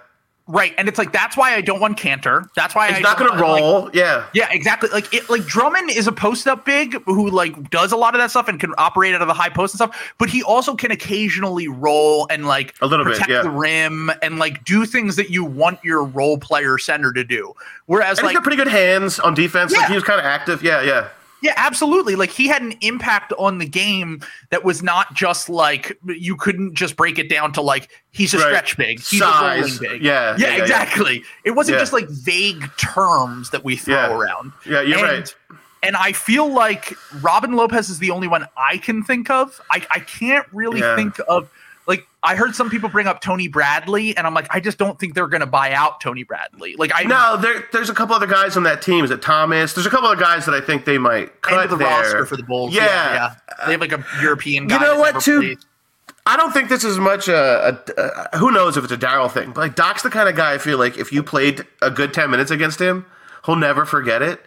right, and it's like that's why I don't want Kanter. That's why he's I not don't going to want, like- roll. yeah, yeah, exactly. Like it, like Drummond is a post up big who like does a lot of that stuff and can operate out of the high post and stuff, but he also can occasionally roll and like A little bit, protect yeah. the rim and like do things that you want your role player center to do. Whereas and like he's got pretty good hands on defense. Like Yeah. he was kind of active. Yeah, yeah. Yeah, absolutely. Like he had an impact on the game that was not just like you couldn't just break it down to like he's a Right. stretch big, he's Size. a rolling big. Yeah, yeah, yeah, yeah, yeah. exactly. It wasn't just like vague terms that we throw around. Yeah, you're And- right. And I feel like Robin Lopez is the only one I can think of. I, I can't really think of like I heard some people bring up Tony Bradley, and I'm like, I just don't think they're gonna buy out Tony Bradley. Like I No, there, there's a couple other guys on that team. Is it Thomas? There's a couple other guys that I think they might end cut of the there. roster for the Bulls. Yeah, Yeah. yeah. They have like a European guy. You know what, too? played. I don't think this is much a, a, a who knows if it's a Daryl thing, but like Doc's the kind of guy I feel like if you played a good ten minutes against him, he'll never forget it.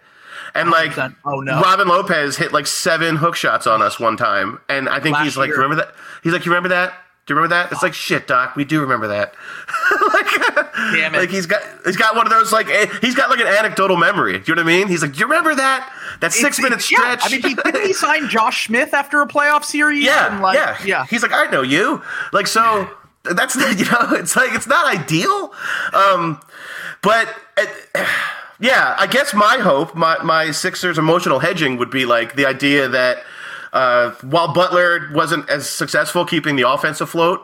And like 100%. Oh, no. Robin Lopez hit like seven hook shots on us one time, and I think Last he's like, year. remember that? He's like, you remember that? Do you remember that? It's like shit, Doc. We do remember that. like, Damn it. Like he's got he's got one of those like eh, he's got like an anecdotal memory. Do you know what I mean? He's like, you remember that that six minute yeah, stretch? I mean, he, didn't he sign Josh Smith after a playoff series? Yeah, And, like, yeah, yeah. He's like, I know you. Like, so that's you know, it's like it's not ideal, um, but it, Yeah, I guess my hope, my my Sixers emotional hedging would be like the idea that uh, while Butler wasn't as successful keeping the offense afloat,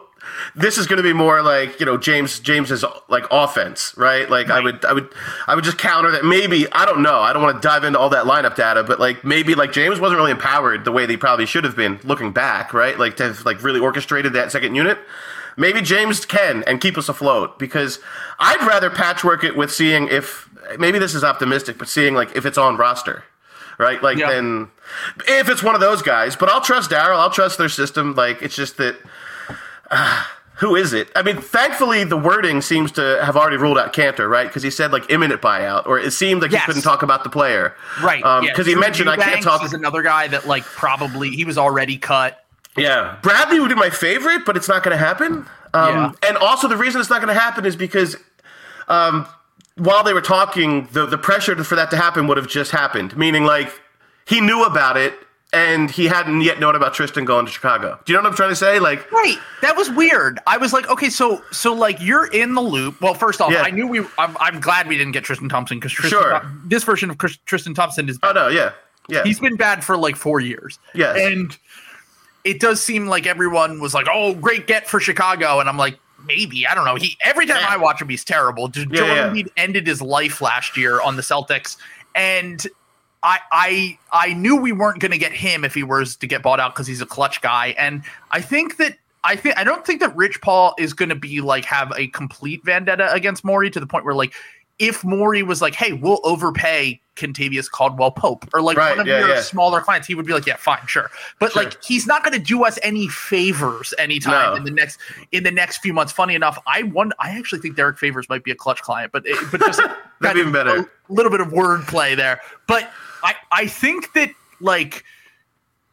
this is going to be more like you know James James's like offense, right? Like I would I would I would just counter that maybe I don't know I don't want to dive into all that lineup data, but like maybe like James wasn't really empowered the way they probably should have been looking back, right? Like to have like really orchestrated that second unit. Maybe James can and keep us afloat because I'd rather patchwork it with seeing if maybe this is optimistic, but seeing like if it's on roster, right? Like Yeah. then if it's one of those guys, but I'll trust Daryl. I'll trust their system. Like it's just that who is it? I mean, thankfully, the wording seems to have already ruled out Kanter, right? Because he said like imminent buyout, or it seemed like Yes. he couldn't talk about the player, Right. Because yeah. he mentioned I can't talk. is another guy that like probably he was already cut. Yeah, Bradley would be my favorite, but it's not going to happen. Um, Yeah. And also, the reason it's not going to happen is because um, while they were talking, the the pressure for that to happen would have just happened. Meaning, like he knew about it, and he hadn't yet known about Tristan going to Chicago. Do you know what I'm trying to say? Like, Right. That was weird. I was like, okay, so so like you're in the loop. Well, first off, Yeah. I knew we. I'm, I'm glad we didn't get Tristan Thompson because Sure. Thom- this version of Chris, Tristan Thompson is oh no, yeah, yeah, he's been bad for like four years. Yes. And it does seem like everyone was like, "Oh, great get for Chicago," and I'm like, maybe I don't know. He every time Yeah. I watch him, he's terrible. J- Yeah, yeah. Ended his life last year on the Celtics, and I I I knew we weren't going to get him if he was to get bought out because he's a Klutch guy, and I think that. I think I don't think that Rich Paul is going to be like have a complete vendetta against Morey to the point where like if Morey was like, "Hey, we'll overpay Kentavious Caldwell Pope," or like Right, one of yeah, your yeah. smaller clients, he would be like, "Yeah, fine, sure." But Sure. like, he's not going to do us any favors anytime No. in the next in the next few months. Funny enough, I won. I actually think Derrick Favors might be a Klutch client, but it, but just even better. A little bit of wordplay there, but I I think that like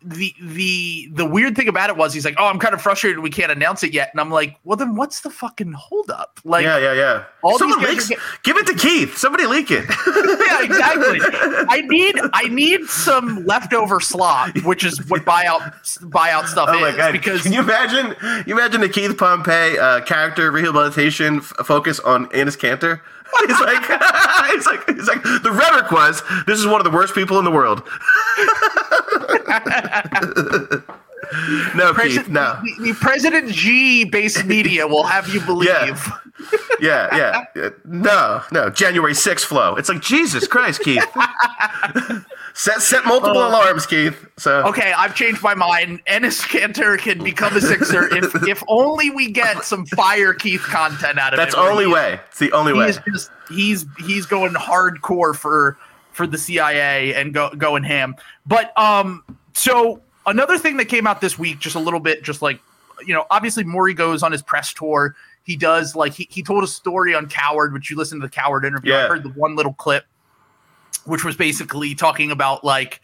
the the the weird thing about it was he's like, oh, I'm kind of frustrated we can't announce it yet, and I'm like, well, then what's the fucking holdup? Like, yeah, yeah, yeah. all Someone leaks, get- give it to Keith. Somebody leak it. yeah, exactly. I need I need some leftover slot, which is what buyout buyout stuff Oh is. Because Can you imagine? You imagine the Keith Pompey uh, character rehabilitation f- focus on Enes Kanter. He's like, he's like, he's like. The rhetoric was, "This is one of the worst people in the world." no, Presi- Keith. No. the, the President G based media will have you believe. Yeah. Yeah, yeah. No, no. January 6th flow. It's like Jesus Christ, Keith. Set set multiple alarms, Keith. So Okay, I've changed my mind. Enes Kanter can become a Sixer if if only we get some fire Keith content out of it. that's it. where only way. It's the only He way. is just he's he's going hardcore for for the CIA and go going ham. But um, so another thing that came out this week, just a little bit, just like you know, obviously Morey goes on his press tour. He does like he, he told a story on Cowherd, which you listened to the Cowherd interview. I heard the one little clip, which was basically talking about like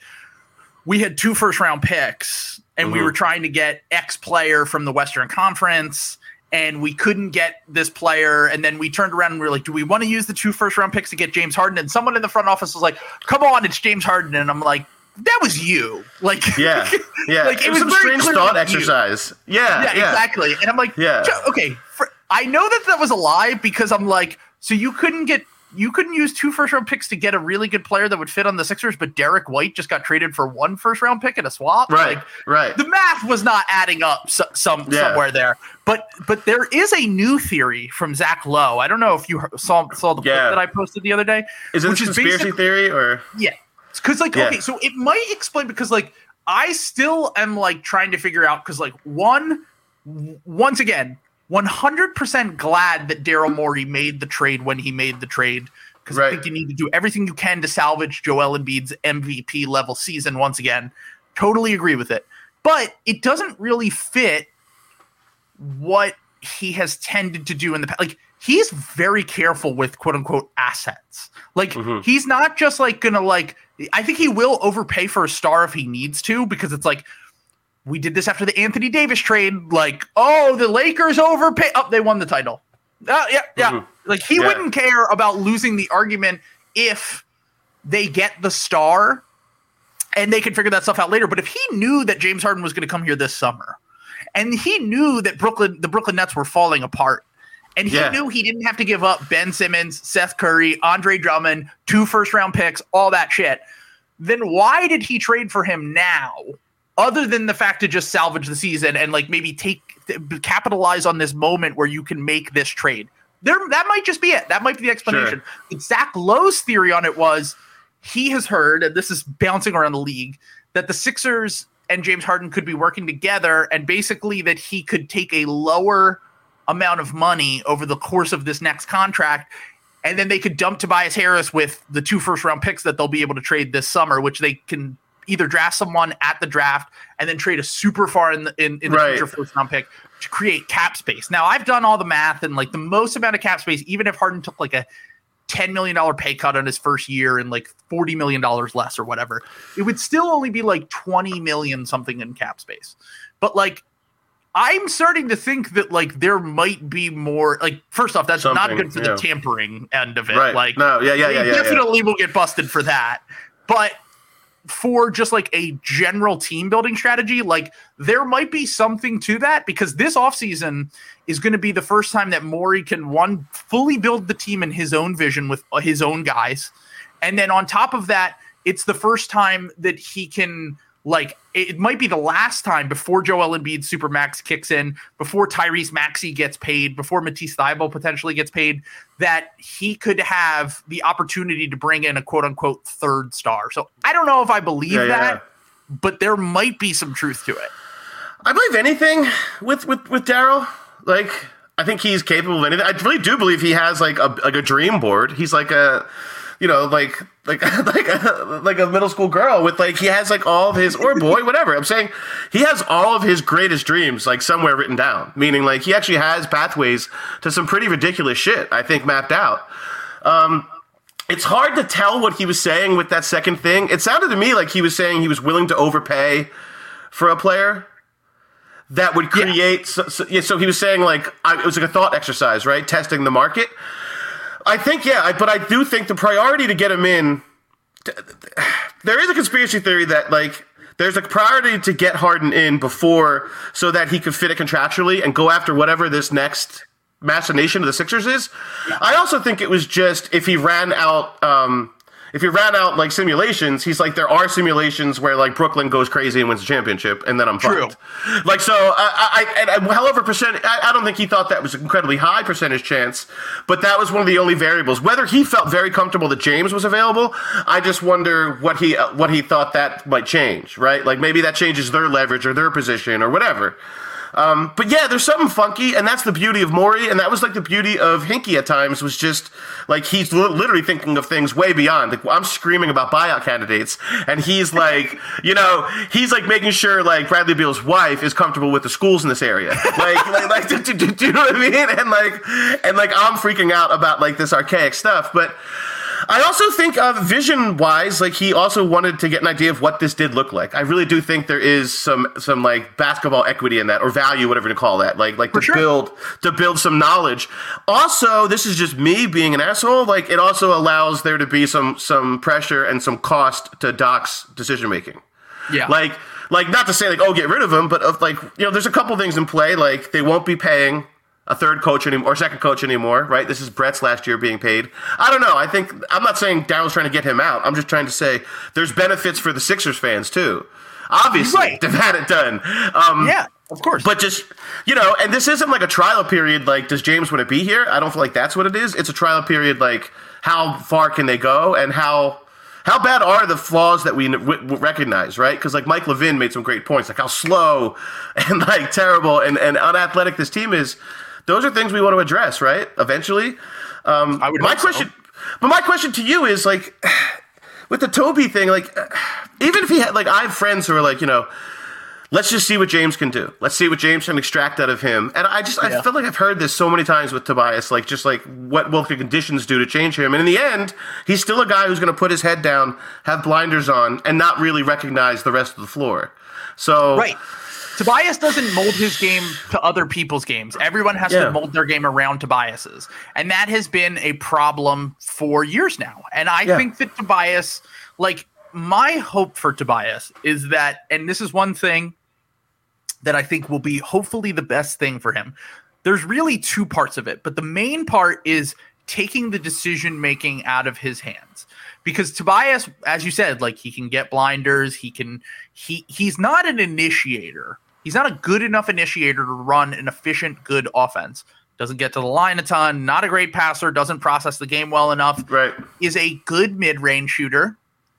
we had two first round picks and we Mhm. were trying to get X player from the Western Conference and we couldn't get this player. And then we turned around and we were like, do we want to use the two first round picks to get James Harden? And someone in the front office was like, come on, it's James Harden. And I'm like, that was you. Like, Yeah, yeah. Like, it it was was very strange thought exercise. Yeah, yeah, yeah, exactly. And I'm like, Yeah. Okay. For, I know that that was a lie because I'm like, so you couldn't get, you couldn't use two first round picks to get a really good player that would fit on the Sixers, but Derrick White just got traded for one first round pick and a swap. Right, Like, right. the math was not adding up so, some Yeah. somewhere there. But but there is a new theory from Zach Lowe. I don't know if you saw saw the Yeah. that I posted the other day. Is it a which is conspiracy theory or? Yeah. Because like Yeah. okay, so it might explain because like I still am like trying to figure out because like one once again, 100% glad that Daryl Morey made the trade when he made the trade because I think you need to do everything you can to salvage Joel Embiid's MVP level season once again. Totally agree with it. But it doesn't really fit what he has tended to do in the past. Like he's very careful with quote unquote assets. Like Mhm. he's not just like gonna like. I think he will overpay for a star if he needs to because it's like we did this after the Anthony Davis trade. Like oh the Lakers overpay. Oh they won the title. Uh, yeah yeah. Mhm. Like he Yeah. wouldn't care about losing the argument if they get the star and they can figure that stuff out later. But if he knew that James Harden was going to come here this summer, and he knew that Brooklyn, the Brooklyn Nets were falling apart, And he Yeah. knew he didn't have to give up Ben Simmons, Seth Curry, Andre Drummond, two first round picks, all that shit. Then why did he trade for him now? Other than the fact to just salvage the season and like maybe take capitalize on this moment where you can make this trade. There that might just be it. That might be the explanation. But Zach Lowe's theory on it was he has heard, and this is bouncing around the league, that the Sixers and James Harden could be working together, and basically that he could take a lower amount of money over the course of this next contract, and then they could dump Tobias Harris with the two first round picks that they'll be able to trade this summer, which they can either draft someone at the draft and then trade a super far in the in, in the Right. future first round pick to create cap space. Now I've done all the math and like the most amount of cap space, even if Harden took like a $10 million pay cut on his first year and like $40 million less or whatever, it would still only be like 20 million something in cap space. But like, I'm starting to think that like there might be more. Like, first off, that's not good for yeah. the tampering end of it. Right. Like, No, yeah, yeah, yeah, yeah, yeah. definitely will get busted for that. But for just like a general team building strategy, like there might be something to that because this offseason is going to be the first time that Morey can one fully build the team in his own vision with uh, his own guys. And then on top of that, it's the first time that he can like it might be the last time before Joel Embiid Supermax kicks in, before Tyrese Maxey gets paid, before Matisse Thybulle potentially gets paid, that he could have the opportunity to bring in a quote unquote third star. So I don't know if I believe yeah, that, yeah. but there might be some truth to it. I believe anything with with with Daryl. Like, I think he's capable of anything. I really do believe he has like a like a dream board. He's like a, you know, like like like a, like a middle school girl with like he has like all of his or boy whatever. I'm saying he has all of his greatest dreams like somewhere written down. Meaning like he actually has pathways to some pretty ridiculous shit. I think mapped out. Um, it's hard to tell what he was saying with that second thing. It sounded to me like he was saying he was willing to overpay for a player that would create. So, so, yeah, so he was saying like I, it was like a thought exercise, right? Testing the market. I think yeah, I, but I do think the priority to get him in. There is a conspiracy theory that like there's a priority to get Harden in before so that he could fit it contractually and go after whatever this next machination of the Sixers is. I also think it was just if he ran out um if he ran out like simulations, he's like there are simulations where like Brooklyn goes crazy and wins the championship, and then I'm True. fucked. Like so, I, I, and I however percent, I, I don't think he thought that was an incredibly high percentage chance, but that was one of the only variables. Whether he felt very comfortable that James was available, I just wonder what he uh, what he thought that might change, right? Like maybe that changes their leverage or their position or whatever. Um, but yeah, there's something funky, and that's the beauty of Morey, and that was like the beauty of Hinkie at times was just like he's li- literally thinking of things way beyond. Like I'm screaming about buyout candidates, and he's like, you know, he's like making sure like Bradley Beal's wife is comfortable with the schools in this area. Like, like, like do, do, do you know what I mean? And like, and like I'm freaking out about like this archaic stuff, but. I also think, uh, vision wise, like he also wanted to get an idea of what this did look like. I really do think there is some some like basketball equity in that, or value, whatever you call that. Like like to sure. build to build some knowledge. Also, this is just me being an asshole. Like it also allows there to be some some pressure and some cost to Doc's decision making. Yeah. Like like not to say like oh get rid of him, but of like you know there's a couple things in play. Like they won't be paying a third coach anymore or second coach anymore, right? This is Brett's last year being paid. I don't know. I think I'm not saying Daryl's trying to get him out. I'm just trying to say there's benefits for the Sixers fans too. Obviously, Right. they've had it done. Um, yeah, of course. but just you know, and this isn't like a trial period. Like, does James want to be here? I don't feel like that's what it is. It's a trial period. Like, how far can they go, and how how bad are the flaws that we w- recognize, right? Because like Mike Levin made some great points, like how slow and like terrible and and unathletic this team is. Those are things we want to address, right? Eventually. Um, I would my hope so. question, but my question to you is like, with the Toby thing, like, even if he had like, I have friends who are like, you know let's just see what James can do. Let's see what James can extract out of him. And I just I feel like I've heard this so many times with Tobias, like just like what will the conditions do to change him? And in the end, he's still a guy who's going to put his head down, have blinders on, and not really recognize the rest of the floor. So Right. Tobias doesn't mold his game to other people's games. Everyone has Yeah. to mold their game around Tobias's. And that has been a problem for years now. And I Yeah. think that Tobias, like, my hope for Tobias is that, and this is one thing that I think will be hopefully the best thing for him. there's really two parts of it, but the main part is taking the decision making out of his hands. Because Tobias, as you said, like he can get blinders, he can he he's not an initiator. He's not a good enough initiator to run an efficient, good offense. Doesn't get to the line a ton, not a great passer, doesn't process the game well enough. Right. Is a good mid-range shooter,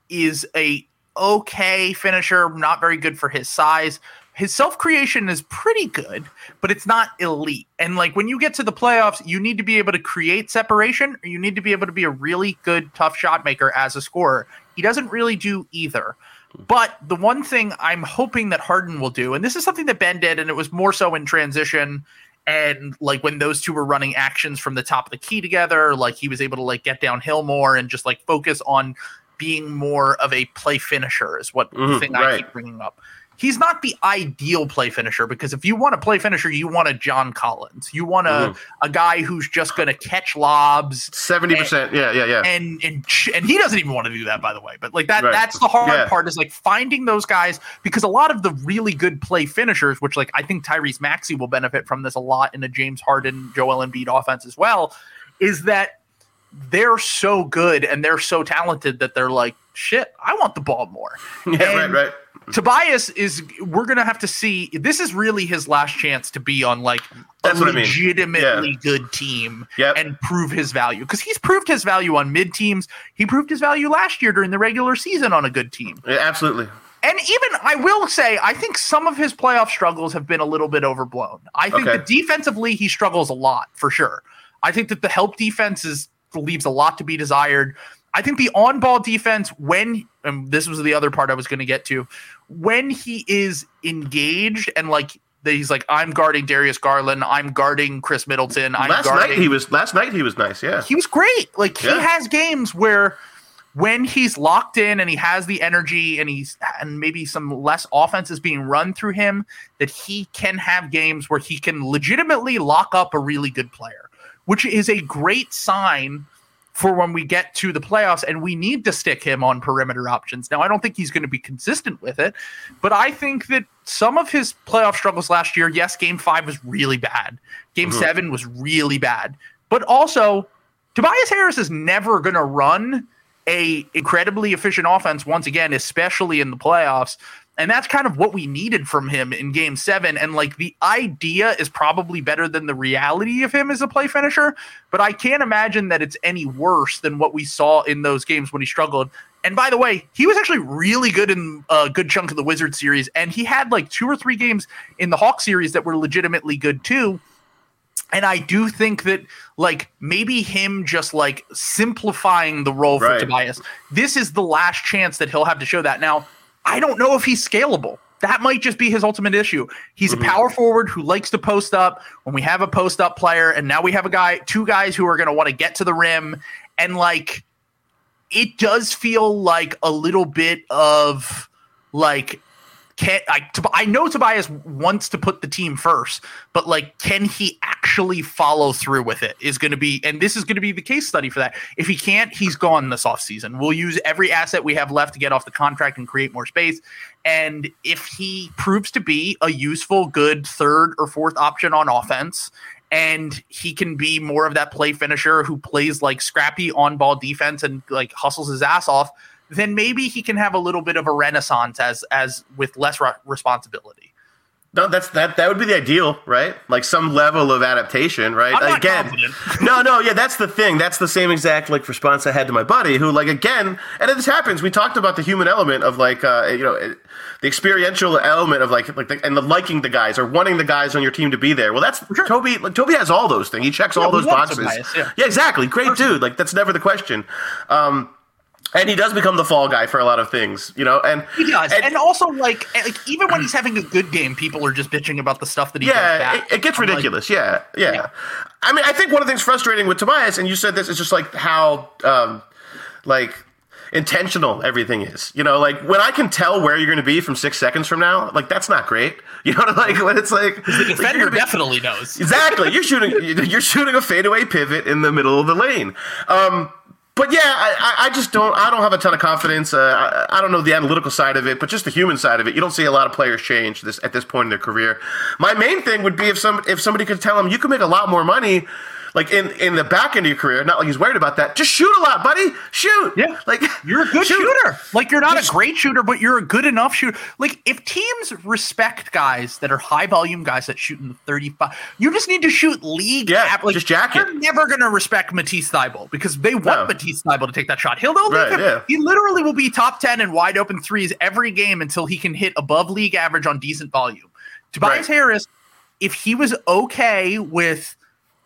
is a okay finisher, not very good for his size, his self creation is pretty good, but it's not elite. And like when you get to the playoffs, you need to be able to create separation, or you need to be able to be a really good, tough shot maker as a scorer. He doesn't really do either. But the one thing I'm hoping that Harden will do, and this is something that Ben did, and it was more so in transition and like when those two were running actions from the top of the key together, like he was able to like get downhill more and just like focus on being more of a play finisher is what mm, the thing right. I keep bringing up he's not the ideal play finisher because if you want a play finisher, you want a John Collins. You want a, mm. a guy who's just going to catch lobs. Seventy percent, yeah, yeah, yeah. And and and he doesn't even want to do that, by the way. But like that, right. that's the hard yeah. part is like finding those guys because a lot of the really good play finishers, which like I think Tyrese Maxey will benefit from this a lot in a James Harden, Joel Embiid offense as well, is that they're so good and they're so talented that they're like, shit, I want the ball more. yeah, and, right, right Tobias is we're gonna have to see. This is really his last chance to be on like That's a legitimately I mean. yeah. good team yep. and prove his value because he's proved his value on mid teams. He proved his value last year during the regular season on a good team. Yeah, absolutely. And even I will say, I think some of his playoff struggles have been a little bit overblown. I think okay. that defensively he struggles a lot for sure. I think that the help defense is leaves a lot to be desired. I think the on ball defense, when, and this was the other part I was going to get to, when he is engaged and like, he's like, I'm guarding Darius Garland, I'm guarding Khris Middleton. I'm last guarding. night he was, last night he was nice. Yeah. He was great. Like, yeah. he has games where, when he's locked in and he has the energy and he's and maybe some less offense is being run through him that he can have games where he can legitimately lock up a really good player which is a great sign for when we get to the playoffs and we need to stick him on perimeter options. Now, I don't think he's going to be consistent with it, but I think that some of his playoff struggles last year, yes, game five was really bad. Game mm-hmm. seven was really bad. But also, Tobias Harris is never going to run a incredibly efficient offense once again, especially in the playoffs. And that's kind of what we needed from him in game seven. And like the idea is probably better than the reality of him as a play finisher, but I can't imagine that it's any worse than what we saw in those games when he struggled. And by the way, he was actually really good in a good chunk of the Wizard series. And he had like two or three games in the Hawk series that were legitimately good too. And I do think that like maybe him just like simplifying the role right. for Tobias, this is the last chance that he'll have to show that. Now, I don't know if he's scalable. That might just be his ultimate issue. He's mm-hmm. a power forward who likes to post up. When we have a post up player, and now we have a guy, two guys who are going to want to get to the rim, and like it does feel like a little bit of like can I, I know Tobias wants to put the team first, but like, can he actually follow through with it? Is going to be, and this is going to be the case study for that. If he can't, he's gone this offseason. We'll use every asset we have left to get off the contract and create more space. And if he proves to be a useful, good third or fourth option on offense, and he can be more of that play finisher who plays like scrappy on ball defense and like hustles his ass off then maybe he can have a little bit of a renaissance as as with less re- responsibility. No, that's that. That would be the ideal, right? Like some level of adaptation, right? Again, no, no, yeah, that's the thing. That's the same exact like response I had to my buddy, who like again, and this happens. We talked about the human element of like, uh, you know, the experiential element of like, like, the, and the liking the guys or wanting the guys on your team to be there. Well, that's sure. Toby. Like, Toby has all those things. He checks yeah, all those boxes. Bias, yeah. yeah. exactly. Great dude. Like that's never the question. Um, and he does become the fall guy for a lot of things, you know. And he does, and, and also like, like even when he's having a good game, people are just bitching about the stuff that he. Yeah, it, it, gets I'm ridiculous. Like, yeah, yeah, yeah, I mean, I think one of the things frustrating with Tobias, and you said this, is just like how, um, like intentional everything is. You know, like when I can tell where you're going to be from six seconds from now, like that's not great. You know, like when it's like the defender be, definitely knows exactly. You're shooting, you're shooting a fadeaway pivot in the middle of the lane. Um, but yeah, I, I just don't. I don't have a ton of confidence. Uh, I, I don't know the analytical side of it, but just the human side of it. You don't see a lot of players change this at this point in their career. My main thing would be if some if somebody could tell them you can make a lot more money like in in the back end of your career, not like he's worried about that. Just shoot a lot, buddy. Shoot. Yeah. Like you're a good shoot. shooter. Like you're not Just- a great shooter, but you're a good enough shooter. Like if teams respect guys that are high volume guys that shoot in the 35, you just need to shoot league. Yeah, app- like, just jack it. They're never gonna respect Matisse Thybulle because they want No. Matisse Thybulle to take that shot. He'll Right, him. yeah. He literally will be top 10 in wide open threes every game until he can hit above league average on decent volume. Tobias Right. Harris, if he was okay with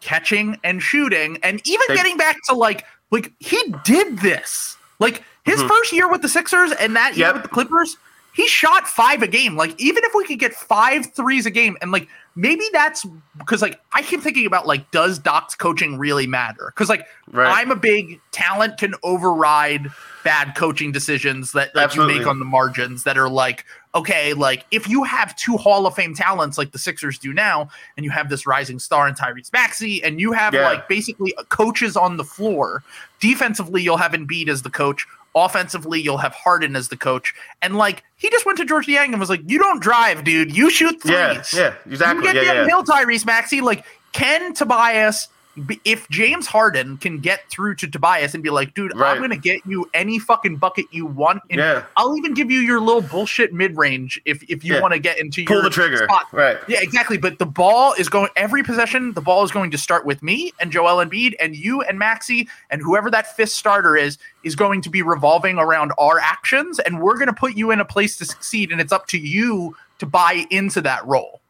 catching and shooting and even They- getting back to like like he did this like his first year with the Sixers and that year Mm-hmm. Yep. with the Clippers he shot five a game like even if we could get five threes a game and like maybe that's because like I keep thinking about like does Doc's coaching really matter because like Right. I'm a big talent can override bad coaching decisions that like, you make on the margins that are like okay like if you have two Hall of Fame talents like the Sixers do now and you have this rising star in Tyrese Maxey and you have Yeah. like basically coaches on the floor defensively you'll have Embiid as the coach offensively you'll have Harden as the coach and like he just went to Georges Niang and was like you don't drive dude you shoot threes Yeah, yeah, exactly. you get Yeah, yeah. downhill Tyrese Maxey like can Tobias if James Harden can get through to Tobias and be like, dude, Right. I'm gonna get you any fucking bucket you want, and Yeah. I'll even give you your little bullshit mid range if if you Yeah. want to get into Pull your the trigger. spot. Right. Yeah, exactly. But the ball is going every possession. The ball is going to start with me and Joel Embiid and you and Maxey and whoever that fifth starter is is going to be revolving around our actions, and we're going to put you in a place to succeed. And it's up to you to buy into that role.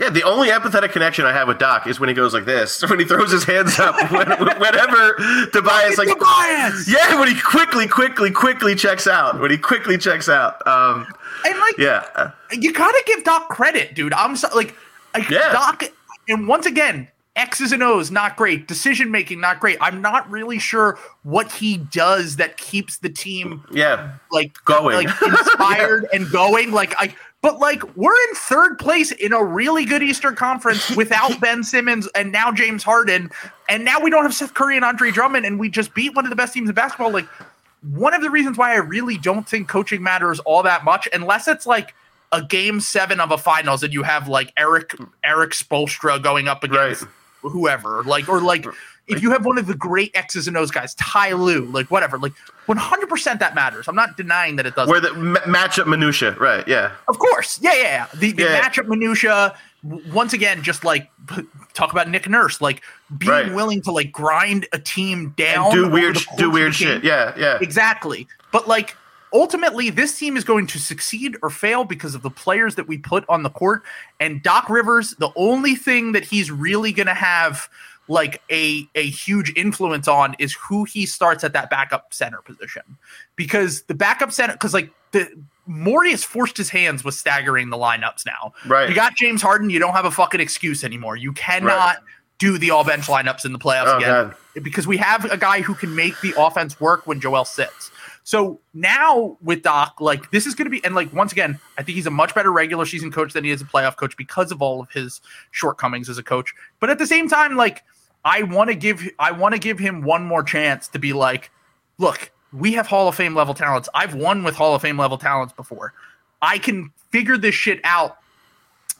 Yeah, the only empathetic connection I have with Doc is when he goes like this, when he throws his hands up, when, whenever Tobias like, Tobias! yeah, when he quickly, quickly, quickly checks out, when he quickly checks out. Um, And like, yeah, you gotta give Doc credit, dude. I'm so like, like Yeah. Doc, and once again, X's and O's not great. Decision making not great. I'm not really sure what he does that keeps the team yeah, like Going. like inspired and going. Like I, but like we're in third place in a really good Eastern Conference without Ben Simmons and now James Harden, and now we don't have Seth Curry and Andre Drummond, and we just beat one of the best teams in basketball. Like one of the reasons why I really don't think coaching matters all that much, unless it's like a game seven of a finals and you have like Eric Erik Spoelstra going up against whoever, like or like if you have one of the great X's and O's guys, Ty Lue, like whatever, like 100% that matters. I'm not denying that it doesn't. where the m- matchup minutia, right? Yeah, Of course. Yeah, yeah, yeah. The, the Yeah. matchup minutia, once again, just like talk about Nick Nurse, like being Right. willing to like grind a team down. and do weird, do weird shit. Yeah, yeah, Exactly. But like ultimately, this team is going to succeed or fail because of the players that we put on the court. And Doc Rivers, the only thing that he's really going to have like a a huge influence on is who he starts at that backup center position because the backup center because like the Morey has forced his hands with staggering the lineups now. Right. You got James Harden, you don't have a fucking excuse anymore. You cannot Right. do the all bench lineups in the playoffs Oh, again God. because we have a guy who can make the offense work when Joel sits. So now with Doc, like this is going to be, and like once again, I think he's a much better regular season coach than he is a playoff coach because of all of his shortcomings as a coach. But at the same time, like I want to give, I want to give him one more chance to be like, look, we have Hall of Fame level talents. I've won with Hall of Fame level talents before. I can figure this shit out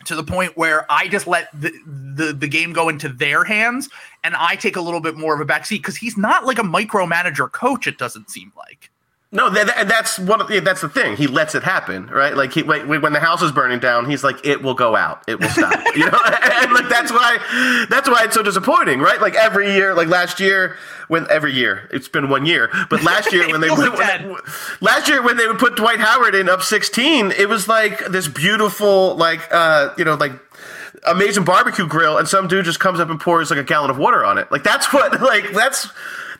to the point where I just let the, the the game go into their hands and I take a little bit more of a backseat because he's not like a micromanager coach. It doesn't seem like. No, that, that- that's one. Of, that's the thing. He lets it happen, right? Like he, when the house is burning down, he's like, "It will go out. It will stop." you know, and like that's why that's why it's so disappointing, right? Like every year, like last year, when every year it's been one year, but last year when they, when they last year when they would put Dwight Howard in up sixteen, it was like this beautiful, like uh, you know, like amazing barbecue grill, and some dude just comes up and pours like a gallon of water on it. Like that's what like that's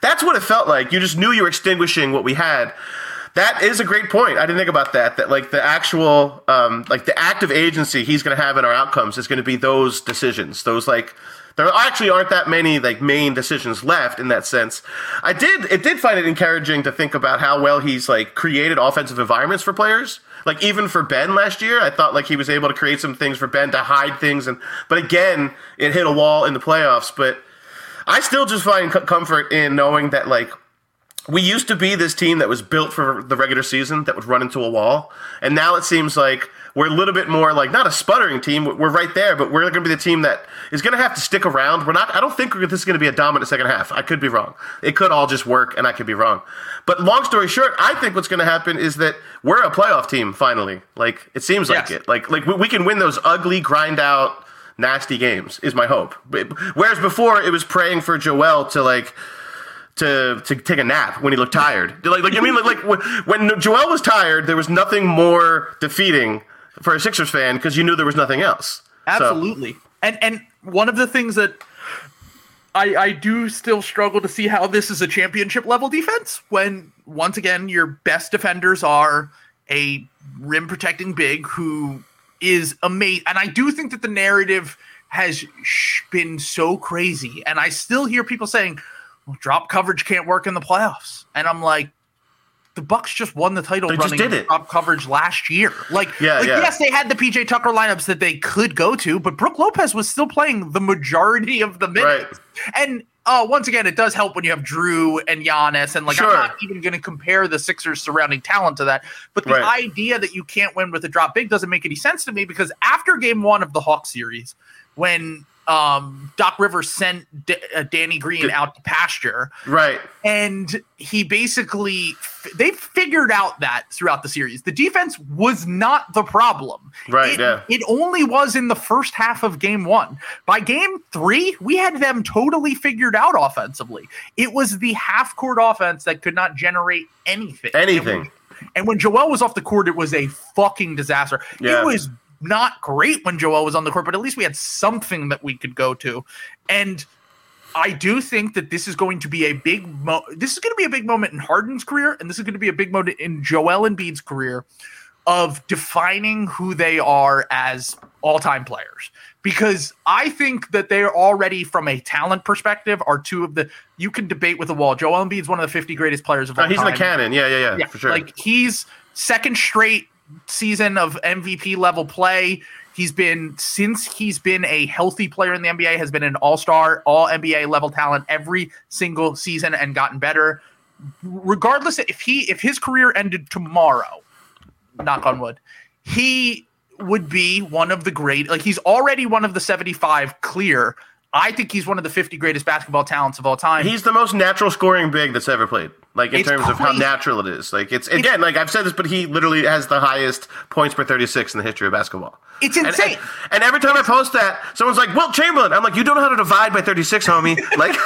that's what it felt like. You just knew you were extinguishing what we had. That is a great point. I didn't think about that. That like the actual um, like the active agency he's going to have in our outcomes is going to be those decisions. Those like there actually aren't that many like main decisions left in that sense. I did it did find it encouraging to think about how well he's like created offensive environments for players. Like even for Ben last year, I thought like he was able to create some things for Ben to hide things and but again, it hit a wall in the playoffs, but I still just find co- comfort in knowing that like we used to be this team that was built for the regular season that would run into a wall, and now it seems like we're a little bit more like not a sputtering team. We're right there, but we're going to be the team that is going to have to stick around. We're not. I don't think this is going to be a dominant second half. I could be wrong. It could all just work, and I could be wrong. But long story short, I think what's going to happen is that we're a playoff team finally. Like it seems like it. Like like we, we can win those ugly grind out nasty games. Is my hope. Whereas before it was praying for Joel to like to to take a nap when he looked tired. Like, like I mean, like, like when- Joel was tired, there was nothing more defeating for a Sixers fan because you knew there was nothing else. So- Absolutely. And and one of the things that I I do still struggle to see how this is a championship level defense when once again your best defenders are a rim protecting big who is amazing. And I do think that the narrative has sh- been so crazy. And I still hear people saying, well, drop coverage can't work in the playoffs. And I'm like, the Bucks just won the title They just running did it. drop coverage last year. Like, Yeah, like, yeah. yes, they had the PJ Tucker lineups that they could go to, but Brook Lopez was still playing the majority of the minutes. And uh, once again, it does help when you have Jrue and Giannis, and like Sure. I'm not even going to compare the Sixers' surrounding talent to that. But the Right. idea that you can't win with a drop big doesn't make any sense to me because after Game One of the Hawks series, when um, Doc Rivers sent D- uh, Danny Green out to pasture, right. and he basically they figured out that throughout the series the defense was not the problem Right, it, yeah. it only was in the first half of game one by game three we had them totally figured out offensively it was the half court offense that could not generate anything Anything. and when Joel was off the court, it was a fucking disaster. Yeah. It was not great when Joel was on the court, but at least we had something that we could go to. And I do think that this is going to be a big mo- this is going to be a big moment in Harden's career, and this is going to be a big moment in Joel Embiid's career of defining who they are as all-time players. Because I think that they're already, from a talent perspective, are two of the you can debate with the wall. Joel Embiid's one of the 50 greatest players of all Uh, he's in time. the canon. Yeah, yeah, yeah, for sure. Like he's second straight season of MVP level play. He's been since he's been a healthy player in the NBA, has been an all-star, all NBA level talent every single season and gotten better. Regardless if he if his career ended tomorrow, knock on wood, he would be one of the great like he's already one of the 75 clear. I think he's one of the 50 greatest basketball talents of all time. He's the most natural scoring big that's ever played. Like in It's terms of how natural it is. Like it's again, like I've said this, but he literally has the highest points per thirty six in the history of basketball. It's insane. And, and every time I post that, someone's like, "Wilt Chamberlain." I'm like, "You don't know how to divide by 36, homie." Like,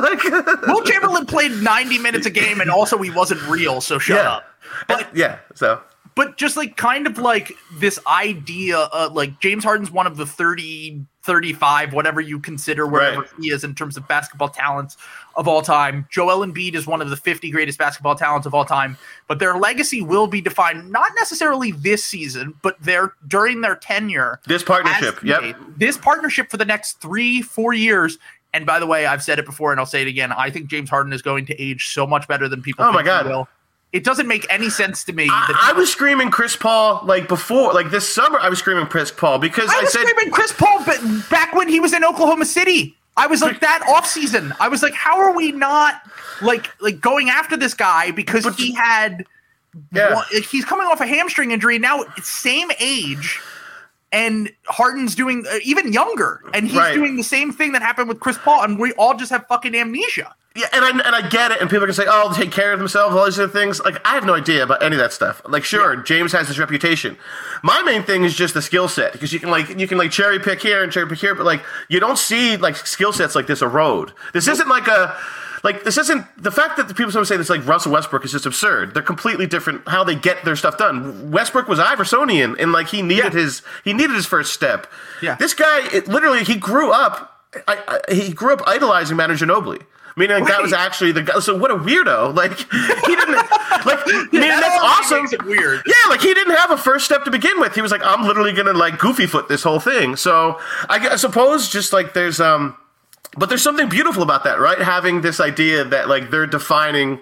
like Wilt Chamberlain played 90 minutes a game and also he wasn't real, so shut yeah, up. But yeah. So but just like kind of like this idea of like James Harden's one of the 30 35 whatever you consider wherever Right. he is in terms of basketball talents of all time. Joel Embiid is one of the 50 greatest basketball talents of all time, but their legacy will be defined not necessarily this season, but their during their tenure this partnership, yep. made. This partnership for the next three, four years. And by the way, I've said it before and I'll say it again. I think James Harden is going to age so much better than people Oh my think he God. It doesn't make any sense to me. I, I was screaming Chris Paul like before, like this summer. I was screaming Chris Paul because I I, was said, screaming Chris Paul but back when he was in Oklahoma City. I was like that off season. I was like, how are we not like like going after this guy because he had Yeah. one- he's coming off a hamstring injury now, same age, and Harden's doing uh, even younger, and he's Right. doing the same thing that happened with Chris Paul, and we all just have fucking amnesia. Yeah, and I, and I get it, and people can say, "Oh, take care of themselves," all these other things. Like, I have no idea about any of that stuff. Like, sure, James has his reputation. My main thing is just the skill set because you can like you can like cherry pick here and cherry pick here, but like you don't see like skill sets like this erode. This isn't like a like this isn't the fact that the people sometimes say this like Russell Westbrook is just absurd. They're completely different how they get their stuff done. Westbrook was Iversonian, and like he needed Yeah. his he needed his first step. Yeah. this guy it, literally he grew up. I, I, he grew up idolizing Manu Ginobili. Meaning like, that was actually the guy. So what a weirdo! Like he didn't like. meaning that that's awesome. makes it weird. Yeah, like he didn't have a first step to begin with. He was like, I'm literally gonna like goofy foot this whole thing. So I, I suppose just like there's um, but there's something beautiful about that, right? Having this idea that like they're defining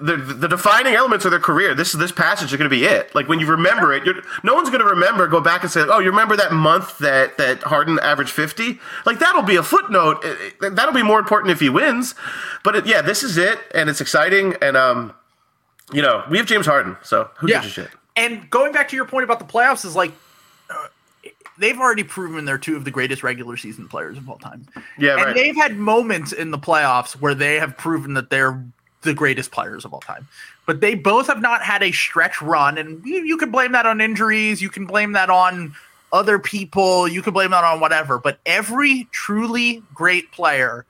the, the defining elements of their career. This this passage is going to be it. Like when you remember it, you're, no one's going to remember. Go back and say, "Oh, you remember that month that that Harden averaged 50?" Like that'll be a footnote. It- it- that'll be more important if he wins. But it, yeah, this is it, and it's exciting. And um, you know, we have James Harden, so who Yeah. gives a shit? And going back to your point about the playoffs is like they've already proven they're two of the greatest regular season players of all time. Yeah, and right. they've had moments in the playoffs where they have proven that they're the greatest players of all time. But they both have not had a stretch run, and you, you can blame that on injuries. You can blame that on other people. You can blame that on whatever. But every truly great player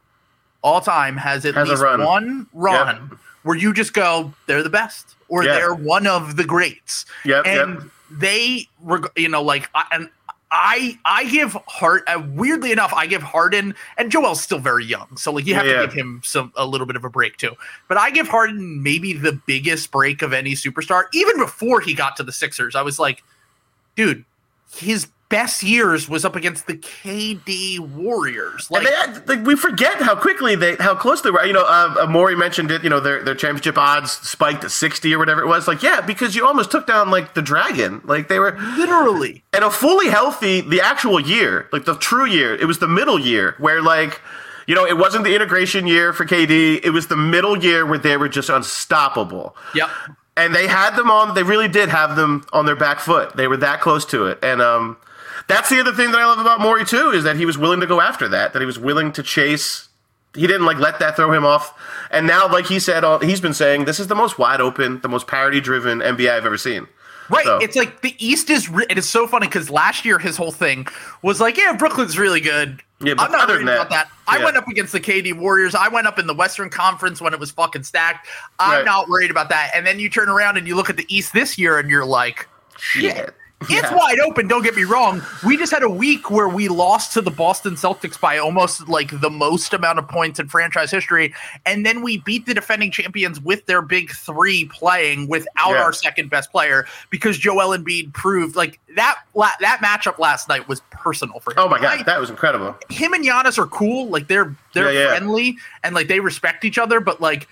all time has at Has least run. one run where you just go, they're the best, or Yeah. they're one of the greats. Yep, and yep. they, you know, like, I- and I, I give Hart. Uh, weirdly enough, I give Harden and Joel's still very young, so like you have Yeah, to give him some a little bit of a break too. But I give Harden maybe the biggest break of any superstar. Even before he got to the Sixers, I was like, dude, his best years was up against the KD Warriors. Like, they, had- like, we forget how quickly they, how close they were. You know, uh, uh, Morey mentioned it. You know, their their championship odds spiked to sixty or whatever it was. Like, yeah, because you almost took down like the Dragon. Like they were, literally. and a fully healthy, the actual year, like the true year. It was the middle year where like. You know, it wasn't the integration year for KD. It was the middle year where they were just unstoppable. Yep. and they had them on they really did have them on their back foot they were that close to it and um that's the other thing that i love about Morey too is that he was willing to go after that that he was willing to chase he didn't like let that throw him off and now like he said he's been saying this is the most wide open the most parity driven nba i've ever seen Right. So- It's like the East is. Re- it is so funny because last year his whole thing was like, yeah, Brooklyn's really good. Yeah, but I'm not worried about that. I yeah. went up against the KD Warriors. I went up in the Western Conference when it was fucking stacked. I'm Right. not worried about that. And then you turn around and you look at the East this year and you're like, shit it's Yeah. wide open. Don't get me wrong. We just had a week where we lost to the Boston Celtics by almost like the most amount of points in franchise history, and then we beat the defending champions with their big three playing without Yeah. our second best player because Joel Embiid proved like that. La- that matchup last night was personal for him. oh my god that was incredible him and Giannis are cool. Like they're they're yeah. friendly and like they respect each other. But like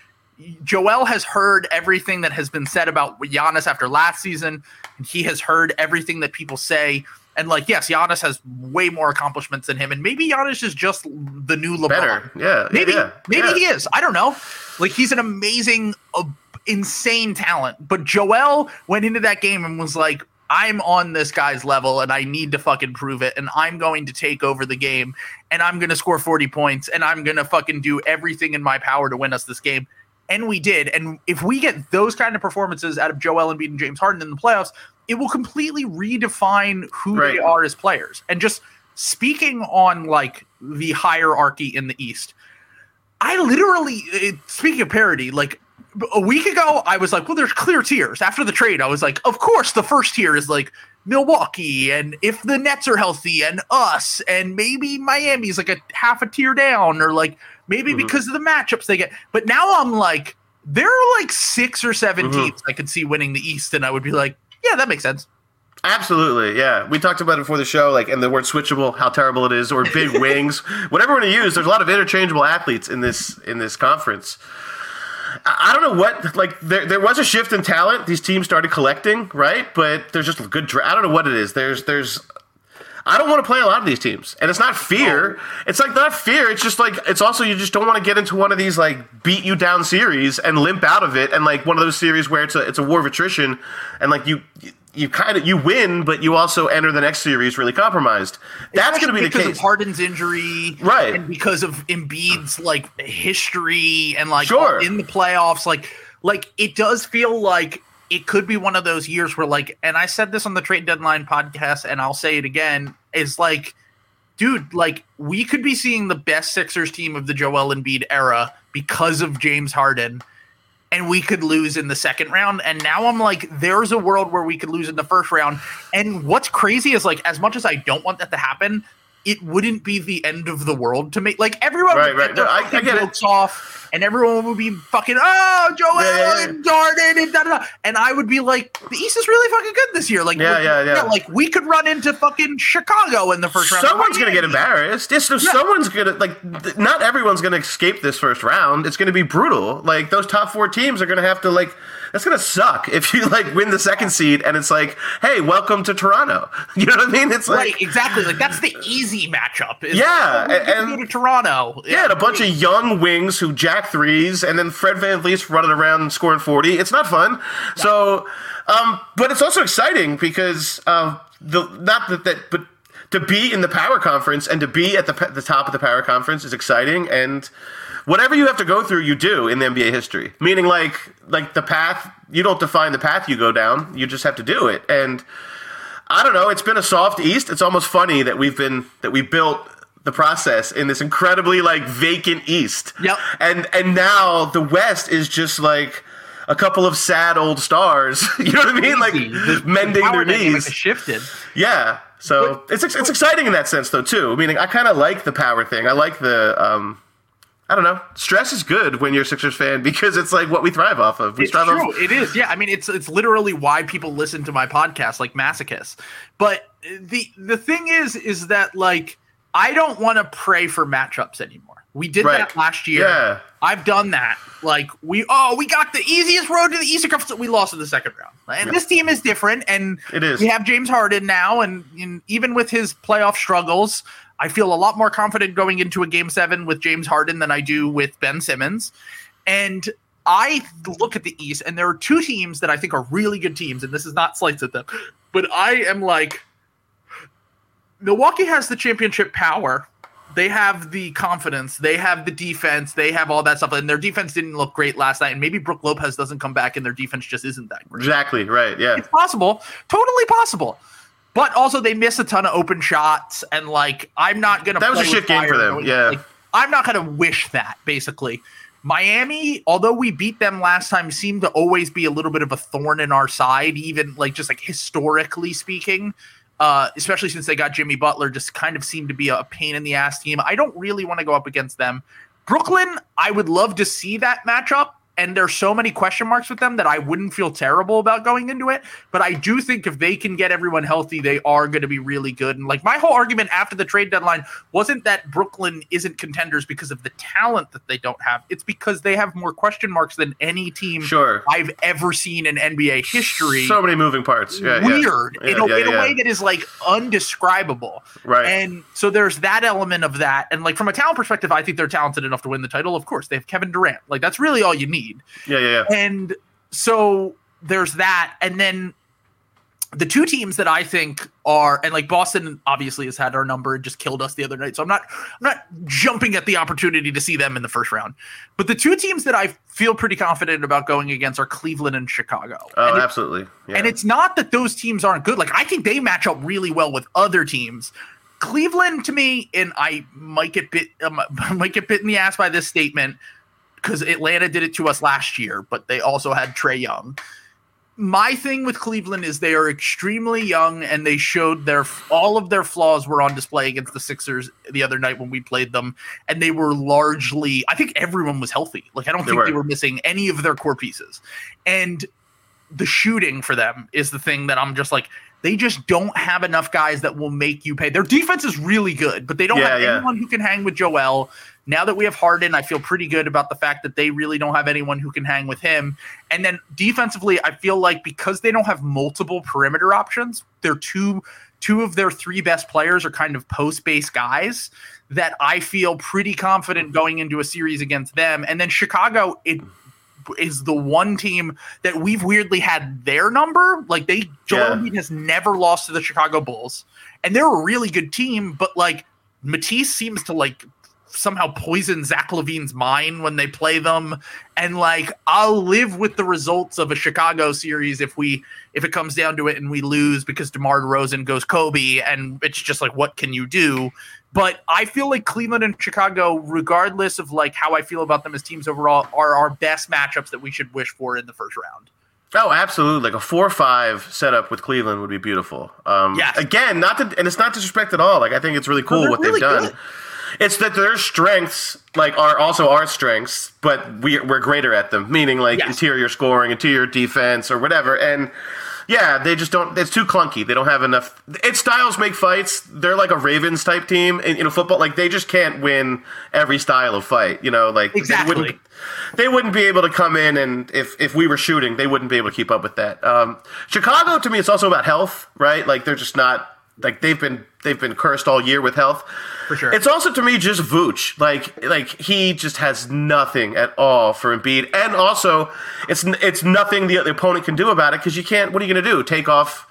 Joel has heard everything that has been said about Giannis after last season, and he has heard everything that people say. And like, yes, Giannis has way more accomplishments than him, and maybe Giannis is just the new LeBron. better yeah Maybe, yeah, maybe yeah. he is. I don't know. Like he's an amazing, uh, insane talent. But Joel went into that game and was like, "I'm on this guy's level, and I need to fucking prove it. And I'm going to take over the game, and I'm going to score 40 points, and I'm going to fucking do everything in my power to win us this game." And we did. And if we get those kind of performances out of Joel Embiid and James Harden in the playoffs, it will completely redefine who they are as players. And just speaking on like the hierarchy in the East, I literally, it, speaking of parody, like a week ago, I was like, well, there's clear tiers. After the trade, I was like, of course, the first tier is like Milwaukee, and if the Nets are healthy, and us, and maybe Miami's like a half a tier down, or like maybe Mhm. because of the matchups they get. But now I'm like, there are like six or 7 Mhm. teams I could see winning the East, and I would be like, yeah, that makes sense. Absolutely, yeah. We talked about it before the show, like, and the word switchable, how terrible it is, or big wings, whatever we're going to use. There's a lot of interchangeable athletes in this in this conference. I don't know what, like, there there was a shift in talent. These teams started collecting, right? But there's just a good. Dra- I don't know what it is. There's there's. I don't want to play a lot of these teams, and it's not fear. It's like not fear. It's just like it's also you just don't want to get into one of these like beat you down series and limp out of it, and like one of those series where it's a it's a war of attrition, and like you you kind of you win, but you also enter the next series really compromised. That's going to be the because of Harden's injury, Right. And because of Embiid's like history and like Sure. in the playoffs, like like it does feel like it could be one of those years where like, and I said this on the trade deadline podcast, and I'll say it again, is like, dude, like we could be seeing the best Sixers team of the Joel Embiid era because of James Harden. And we could lose in the second round. And now I'm like, there's a world where we could lose in the first round. And what's crazy is like, as much as I don't want that to happen, it wouldn't be the end of the world to make like everyone Right, would right. No, I- I get it. off and everyone would be fucking oh Joel Yeah, yeah, yeah. and Jordan and da, da, da. and I would be like the East is really fucking good this year. Like Yeah, yeah, yeah. Like we could run into fucking Chicago in the first round. Someone's gonna get embarrassed. Yes, no, someone's gonna like. th- Not everyone's gonna escape this first round. It's gonna be brutal. Like those top four teams are gonna have to like. That's gonna suck if you like win the second seed and it's like, hey, welcome to Toronto. You know what I mean? It's like Right, exactly. Like that's the easy matchup. is, Yeah, oh, get to and- to Toronto. Yeah, and a bunch of young wings who jack threes, and then Fred VanVleet running around scoring 40. It's not fun. So, um, but it's also exciting because uh, the not that, that but to be in the power conference and to be at the the top of the power conference is exciting and whatever you have to go through you do in the NBA history meaning like like the path you don't define the path you go down you just have to do it and I don't know. It's been a soft East. It's almost funny that we've been that we built the process in this incredibly like vacant East. Yep. And and now the West is just like a couple of sad old stars. you know what I mean? Like The mending power their knees. shifted. Yeah. So it's it's exciting in that sense though too. Meaning I kind of like the power thing. I like the um. I don't know. Stress is good when you're a Sixers fan because it's like what we thrive off of. We It's thrive true. off. It is. Yeah. I mean, it's it's literally why people listen to my podcast, like masochists. But the the thing is, is that like I don't want to pray for matchups anymore. We did Right. that last year. Yeah. I've done that. Like we oh we got the easiest road to the Eastern Conference. We lost in the second round. And this team is different. And It is. We have James Harden now, and, and even with his playoff struggles, I feel a lot more confident going into a game seven with James Harden than I do with Ben Simmons. And I look at the East, and there are two teams that I think are really good teams, and this is not slights at them, but I am like, Milwaukee has the championship power. They have the confidence. They have the defense. They have all that stuff. And their defense didn't look great last night. And maybe Brook Lopez doesn't come back, and their defense just isn't that great. Exactly. Right. Yeah. It's possible, totally possible. But also, they miss a ton of open shots, and like, I'm not gonna. That was a shit game for them, yeah. like, I'm not gonna wish that. Basically, Miami, although we beat them last time, seemed to always be a little bit of a thorn in our side, even like just like historically speaking. Uh, especially since they got Jimmy Butler, just kind of seemed to be a pain in the ass team. I don't really want to go up against them. Brooklyn, I would love to see that matchup. And there's so many question marks with them that I wouldn't feel terrible about going into it. But I do think if they can get everyone healthy, they are going to be really good. And like my whole argument after the trade deadline wasn't that Brooklyn isn't contenders because of the talent that they don't have. It's because they have more question marks than any team Sure. I've ever seen in NBA history So many moving parts. Yeah, yeah. weird Yeah, in, a, yeah, in a yeah. way that is like undescribable. Right. And so there's that element of that. And like from a talent perspective, I think they're talented enough to win the title. Of course, they have Kevin Durant. Like that's really all you need. Yeah, yeah, yeah. And so there's that. And then the two teams that I think are and like Boston obviously has had our number and just killed us the other night. So I'm not I'm not jumping at the opportunity to see them in the first round. But the two teams that I feel pretty confident about going against are Cleveland and Chicago. Oh, and absolutely. Yeah. and it's not that those teams aren't good. Like I think they match up really well with other teams. Cleveland to me, and I might get bit um, might get bit in the ass by this statement because Atlanta did it to us last year, but they also had Trae Young. My thing with Cleveland is they are extremely young, and they showed their all of their flaws were on display against the Sixers the other night when we played them, and they were largely. I think everyone was healthy. Like I don't They think they were. were missing any of their core pieces, and the shooting for them is the thing that I'm just like they just don't have enough guys that will make you pay. Their defense is really good, but they don't Yeah, have yeah. anyone who can hang with Joel. Now that we have Harden, I feel pretty good about the fact that they really don't have anyone who can hang with him. And then defensively, I feel like because they don't have multiple perimeter options, they're two two of their three best players are kind of post-based guys that I feel pretty confident going into a series against them. And then Chicago, it is the one team that we've weirdly had their number. Like they Joel Yeah. Embiid has never lost to the Chicago Bulls, and they're a really good team. But like Matisse seems to like somehow poison Zach LaVine's mind when they play them, and like I'll live with the results of a Chicago series if we if it comes down to it and we lose because DeMar DeRozan goes Kobe, and it's just like what can you do? But I feel like Cleveland and Chicago, regardless of like how I feel about them as teams overall, are our best matchups that we should wish for in the first round. Oh, absolutely! Like a four-five setup with Cleveland would be beautiful. Um, Yes. Again, not to, and it's not disrespect at all. Like I think it's really cool they're what really they've done. good. It's that their strengths like are also our strengths, but we we're greater at them. Meaning like Yes. interior scoring, interior defense, or whatever. And yeah, they just don't. It's too clunky. They don't have enough. It's styles make fights. They're like a Ravens type team in, know, football. Like they just can't win every style of fight. You know, like Exactly. They wouldn't, they wouldn't be able to come in and if if we were shooting, they wouldn't be able to keep up with that. Um, Chicago to me, it's also about health, right? Like they're just not like they've been they've been cursed all year with health. For sure. It's also to me just Vooch. Like like he just has nothing at all for Embiid, and also it's it's nothing the, the opponent can do about it because you can't. What are you going to do? Take off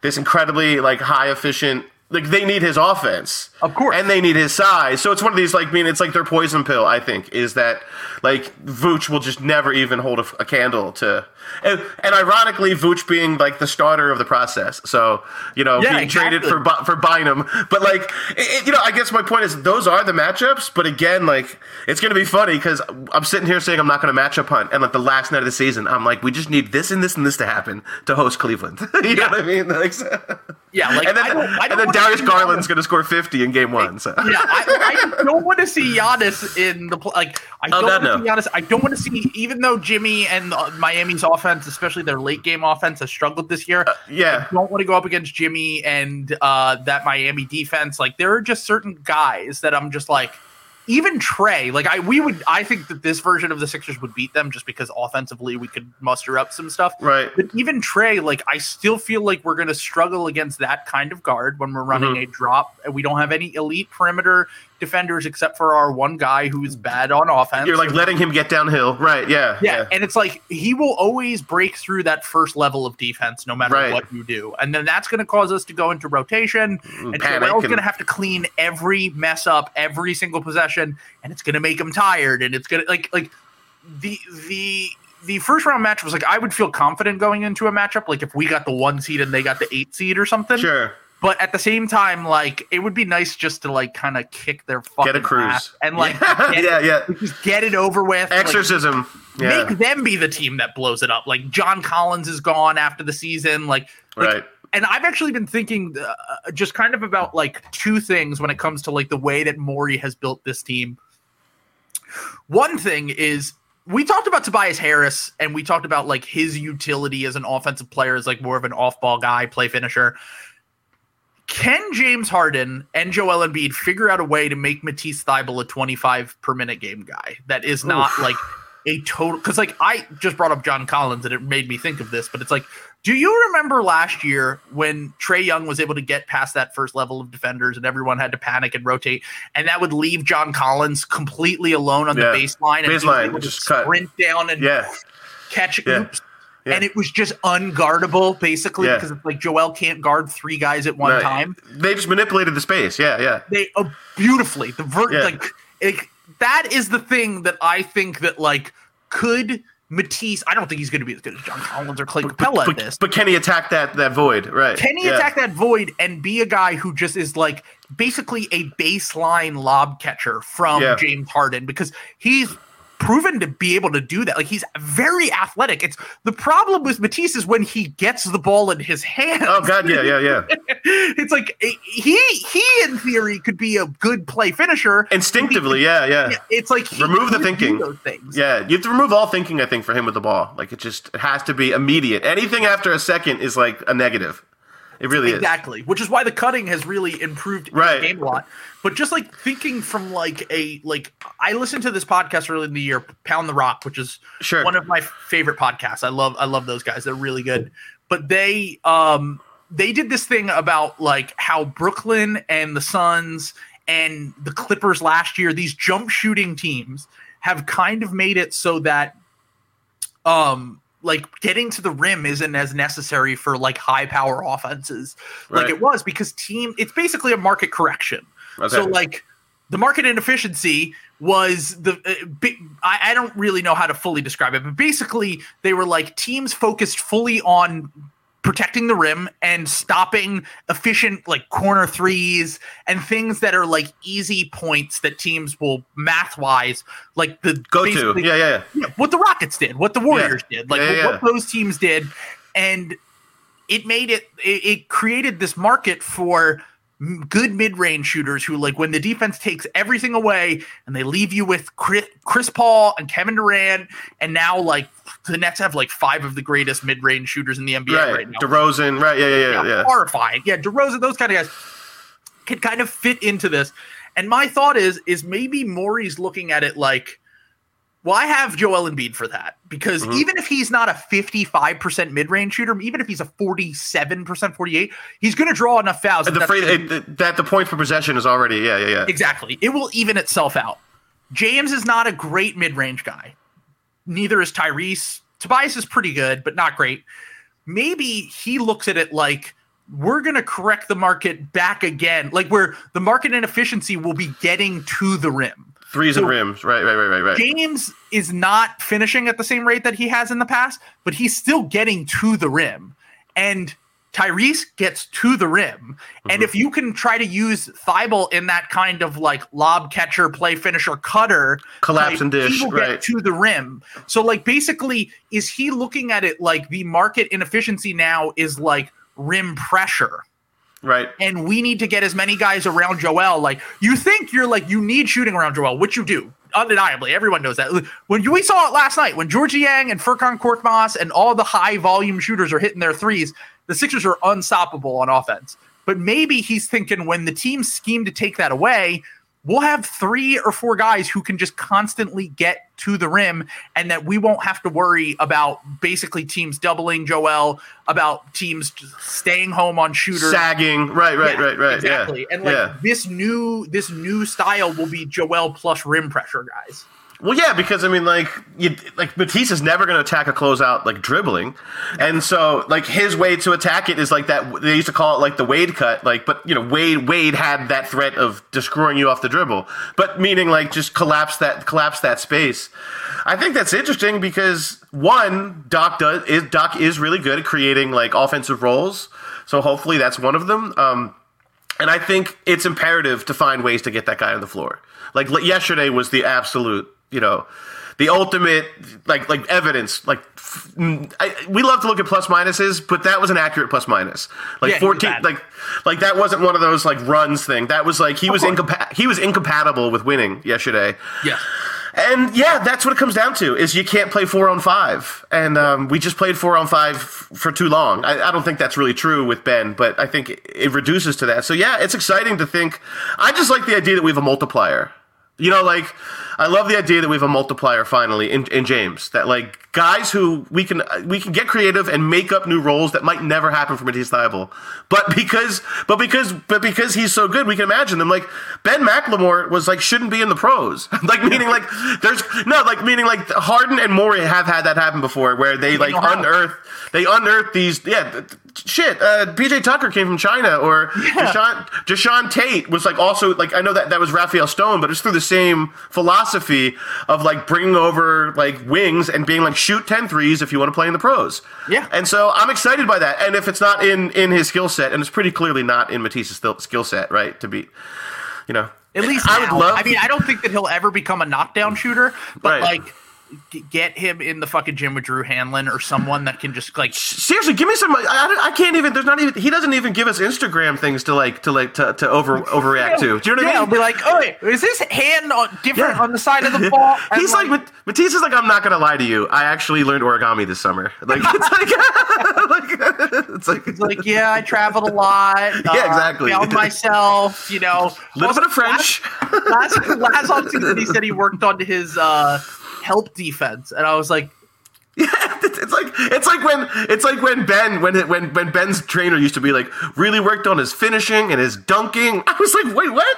this incredibly like high efficient. Like they need his offense, Of course. and they need his size. So it's one of these like I mean it's like their poison pill. I think is that like Vooch will just never even hold a, a candle to. And, and ironically, Vooch being like the starter of the process, so you know Yeah, being traded for for Bynum. But like, it, it- you know, I guess my point is those are the matchups. But again, like, it's going to be funny because I'm sitting here saying I'm not going to matchup hunt, and like the last night of the season, I'm like, we just need this and this and this to happen to host Cleveland. you know what I mean? Like, so- Yeah, like and then, I don't, I don't and then Darius Garland's going to score 50 in game one. So Yeah, I, I don't want to see Giannis in the like. I Oh, don't want to no. see Giannis. I don't want to see even though Jimmy and uh, Miami's offense, especially their late game offense, has struggled this year. yeah. I don't want to go up against Jimmy and uh, that Miami defense. Like there are just certain guys that I'm just like. Even Trae, like I, we would, I think that this version of the Sixers would beat them just because offensively we could muster up some stuff. Right. But even Trae, like I still feel like we're going to struggle against that kind of guard when we're running Mm-hmm. a drop. And we don't have any elite perimeter defenders except for our one guy who's bad on offense. You're like letting him get downhill. Right. Yeah. yeah, and it's like he will always break through that first level of defense no matter Right. what you do. And then that's going to cause us to go into rotation. Mm, and panic Joel's and- going to have to clean every mess up every single possession, and it's going to make him tired. And it's going to like like the the the first round match was like I would feel confident going into a matchup like if we got the one seed and they got the eight seed or something. Sure. But at the same time, like it would be nice just to like kind of kick their fucking Get a cruise. ass and like Yeah, get, yeah, yeah. just get it over with. like, Exorcism. Yeah. Make them be the team that blows it up. Like John Collins is gone after the season. Like, like- Right. And I've actually been thinking uh, just kind of about like two things when it comes to like the way that Morey has built this team. One thing is we talked about Tobias Harris and we talked about like his utility as an offensive player as like more of an off-ball guy, play finisher. Can James Harden and Joel Embiid figure out a way to make Matisse Thybulle a 25 per minute game guy that is not Oof. like a total because like I just brought up John Collins and it made me think of this, but it's like, do you remember last year when Trae Young was able to get past that first level of defenders and everyone had to panic and rotate, and that would leave John Collins completely alone on Yeah. the baseline and Baseline, just cut. sprint down and Yeah. catch Yeah. oops. Yeah. And it was just unguardable, basically, Yeah. because it's like Joel can't guard three guys at one Right. time They just manipulated the space. Yeah. Yeah. they uh, beautifully the ver- Yeah. like it, that is the thing that I think that like could Matisse. I don't think he's going to be as good as John Collins or Clay Capela but, at this. but can he attack that that void? Right. Can he Yeah. attack that void and be a guy who just is like basically a baseline lob catcher from Yeah. James Harden because he's proven to be able to do that. Like he's very athletic. It's the problem with Matisse is when he gets the ball in his hand. Oh God. Yeah. Yeah. Yeah. it's like eh, he he in theory could be a good play finisher. Instinctively. Yeah. Yeah. Yeah, it's like he Remove the thinking. Those things. Yeah, you have to remove all thinking. I think for him with the ball, like it just it has to be immediate. Anything after a second is like a negative. It really is. Exactly, which is why the cutting has really improved Right. the game a lot. But just like thinking from like a like I listened to this podcast early in the year, Pound the Rock, which is Sure. one of my favorite podcasts. I love I love those guys. They're really good. But they um they did this thing about like how Brooklyn and the Suns and the Clippers last year, these jump shooting teams have kind of made it so that um like getting to the rim isn't as necessary for like high power offenses like it was because team it's basically a market correction Okay. so like the market inefficiency was the uh, bi- I, I don't really know how to fully describe it but basically they were like teams focused fully on protecting the rim and stopping efficient like corner threes and things that are like easy points that teams will math wise like the Go to. Yeah, yeah, yeah. yeah, what the Rockets did, what the Warriors did, like Yeah, yeah, what those teams did, and it made it, it it created this market for good mid-range shooters who like when the defense takes everything away and they leave you with Chris, Chris Paul and Kevin Durant and now like the Nets have like five of the greatest mid-range shooters in the NBA right, Right. now. DeRozan. Right. Yeah, yeah, yeah, Yeah, yeah. horrifying. Yeah, DeRozan, those kind of guys can kind of fit into this. And my thought is, is maybe Morey's looking at it like, well, I have Joel Embiid for that because Mhm. even if he's not a 55% mid-range shooter, even if he's a 47%, 48, he's going to draw enough fouls. And that the free, it, that the point for possession is already. Yeah, yeah, yeah. Exactly. It will even itself out. James is not a great mid-range guy. Neither is Tyrese. Tobias is pretty good, but not great. Maybe he looks at it like we're going to correct the market back again, like where the market inefficiency will be getting to the rim. Threes So- and rims. Right, right, right, right, right. James is not finishing at the same rate that he has in the past, but he's still getting to the rim. And Tyrese gets to the rim. And Mhm. if you can try to use Thybulle in that kind of like lob catcher, play finisher, cutter, Collapse type, and dish. Right. to the rim. So like basically, is he looking at it like the market inefficiency now is like rim pressure? Right. and we need to get as many guys around Joel. Like you think you're like you need shooting around Joel, which you do undeniably. Everyone knows that. When we saw it last night, when Georges Niang and Furkan Korkmaz and all the high volume shooters are hitting their threes, the Sixers are unstoppable on offense. But maybe he's thinking when the team scheme to take that away, we'll have three or four guys who can just constantly get to the rim and that we won't have to worry about basically teams doubling Joel, about teams staying home on shooters. Sagging. Right, right, Yeah, right, right. Exactly. Yeah. And like yeah. this new this new style will be Joel plus rim pressure guys. Well, yeah, because I mean, like, you, like Matisse is never going to attack a closeout like dribbling, and so like his way to attack it is like that. They used to call it like the Wade cut, like, but you know, Wade Wade had that threat of destroying you off the dribble, but meaning like just collapse that collapse that space. I think that's interesting because one, Doc does is Doc is really good at creating like offensive roles, so hopefully that's one of them. Um, and I think it's imperative to find ways to get that guy on the floor. Like yesterday was the absolute, you know, the ultimate like like evidence. Like f- I, we love to look at plus minuses, but that was an accurate plus minus. Like Yeah, fourteen, like like that wasn't one of those like runs thing. That was like he was course. incompa- he was incompatible with winning yesterday. Yeah. And yeah, that's what it comes down to: is you can't play four on five, and um, we just played four on five f- for too long. I, I don't think that's really true with Ben, but I think it, it reduces to that. So yeah, it's exciting to think. I just like the idea that we have a multiplier. You know, like I love the idea that we have a multiplier finally in, in James. That like guys who we can we can get creative and make up new roles that might never happen for Matisse Thybulle. But because but because but because he's so good, we can imagine them. Like Ben McLemore was like shouldn't be in the pros. like meaning like there's no like meaning like Harden and Morey have had that happen before where they like unearth they unearth these yeah shit. Uh, PJ Tucker came from China or Deshaun, Jae'Sean Tate was like also like I know that that was Rafael Stone, but it's through the same philosophy of like bringing over like wings and being like shoot 10 threes if you want to play in the pros. Yeah. And so I'm excited by that. And if it's not in in his skill set, and it's pretty clearly not in Matisse's skill set, right? To be, you know, At least I would love. I mean, I don't think that he'll ever become a knockdown shooter, but Right. like get him in the fucking gym with Drew Hanlen or someone that can just like Seriously, give me some. I, I- I can't even. There's not even. He doesn't even give us Instagram things to like to like to, to over overreact to. Do you know what yeah, I mean? I'll be like, oh, wait, is this hand on, different Yeah. on the side of the ball? And, He's like, Mat- Matisse is like, I'm not gonna lie to you. I actually learned origami this summer. Like, it's like, like it's like, He's like, yeah, I traveled a lot. Yeah, exactly. Found myself, you know. a little bit of French. Last, last offseason, he said he worked on his uh, help defense, and I was like, yeah, it's like it's like when it's like when Ben when when when Ben's trainer used to be like really worked on his finishing and his dunking. I was like, wait, what?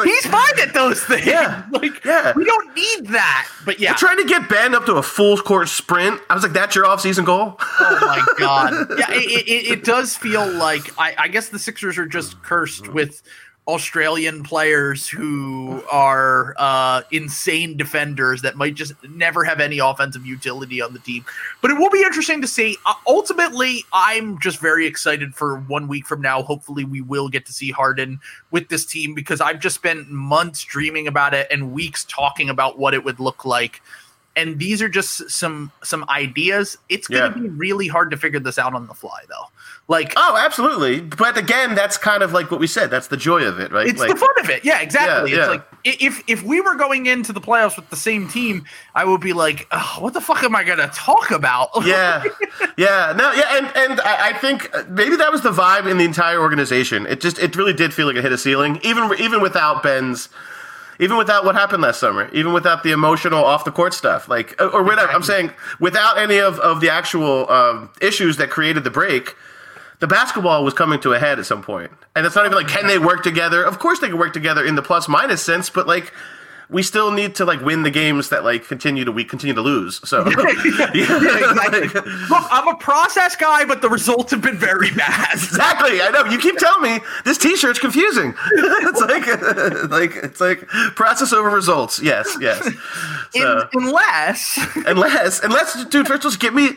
he's fine at those things. Yeah, like, yeah. we don't need that. But yeah, Trying to get Ben up to a full court sprint. I was like, that's your offseason goal. oh my god, yeah, it, it, it does feel like I, I guess the Sixers are just cursed with Australian players who are uh, insane defenders that might just never have any offensive utility on the team. But it will be interesting to see. Uh, ultimately, I'm just very excited for one week from now. Hopefully, we will get to see Harden with this team because I've just spent months dreaming about it and weeks talking about what it would look like. And these are just some some ideas. It's going to Yeah. be really hard to figure this out on the fly, though. Like Oh, absolutely. But again, that's kind of like what we said. That's the joy of it, right? it's like, the fun of it. Yeah, exactly. Yeah, It's yeah. like if if we were going into the playoffs with the same team, I would be like, "Ugh, what the fuck am I gonna talk about? yeah, yeah, no, yeah, and and I, I think uh, maybe that was the vibe in the entire organization. It just it really did feel like it hit a ceiling, even even without Ben's, even without what happened last summer, even without the emotional off the court stuff, like uh, or whatever. I'm saying without any of of the actual um, issues that created the break. The basketball was coming to a head at some point, and it's not even like can they work together? Of course they can work together in the plus minus sense, but like we still need to like win the games that like continue to we continue to lose. So yeah, exactly. Look, I'm a process guy, but the results have been very bad. Exactly. I know. You keep telling me this T-shirt's confusing. it's like, like it's like process over results. Yes, yes. In- unless unless, unless, dude, first just give me.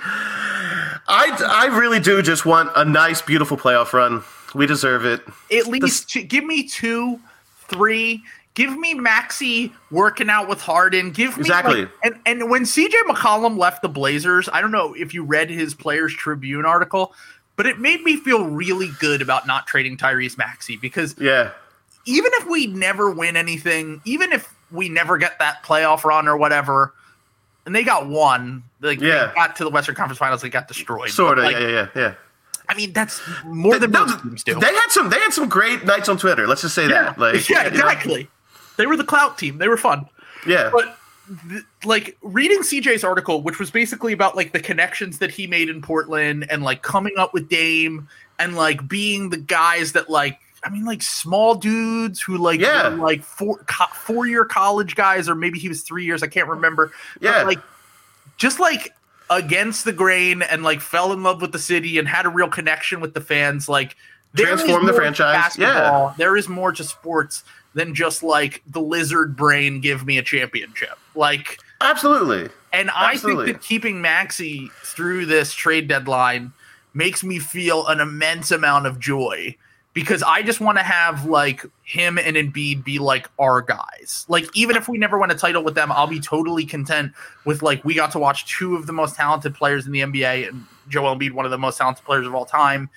I, I really do just want a nice, beautiful playoff run. We deserve it. at least two, give me two, three. Give me Maxey working out with Harden. Give me Exactly. like- and and when CJ McCollum left the Blazers, I don't know if you read his Players Tribune article, but it made me feel really good about not trading Tyrese Maxey because Yeah. even if we never win anything, even if we never get that playoff run or whatever, and they got one, like Yeah. they got to the Western Conference Finals, they got destroyed. Sort of. But, yeah, like, yeah, yeah, yeah. I mean, that's more than No, most teams do. they had some. They had some great nights on Twitter. Let's just say yeah, that. Like, yeah, you know? exactly. They were the clout team. They were fun. Yeah. But th- like reading CJ's article, which was basically about like the connections that he made in Portland and like coming up with Dame and like being the guys that like I mean like small dudes who like Yeah. like four co- four year college guys or maybe he was three years I can't remember. But, Yeah. like just like against the grain and like fell in love with the city and had a real connection with the fans like Transform the franchise. Yeah. there is more to sports than just like the lizard brain give me a championship like Absolutely. and I Absolutely. think that keeping Maxey through this trade deadline makes me feel an immense amount of joy because I just want to have like him and Embiid be like our guys. Like even if we never win a title with them, I'll be totally content with like we got to watch two of the most talented players in the NBA and Joel Embiid, one of the most talented players of all time.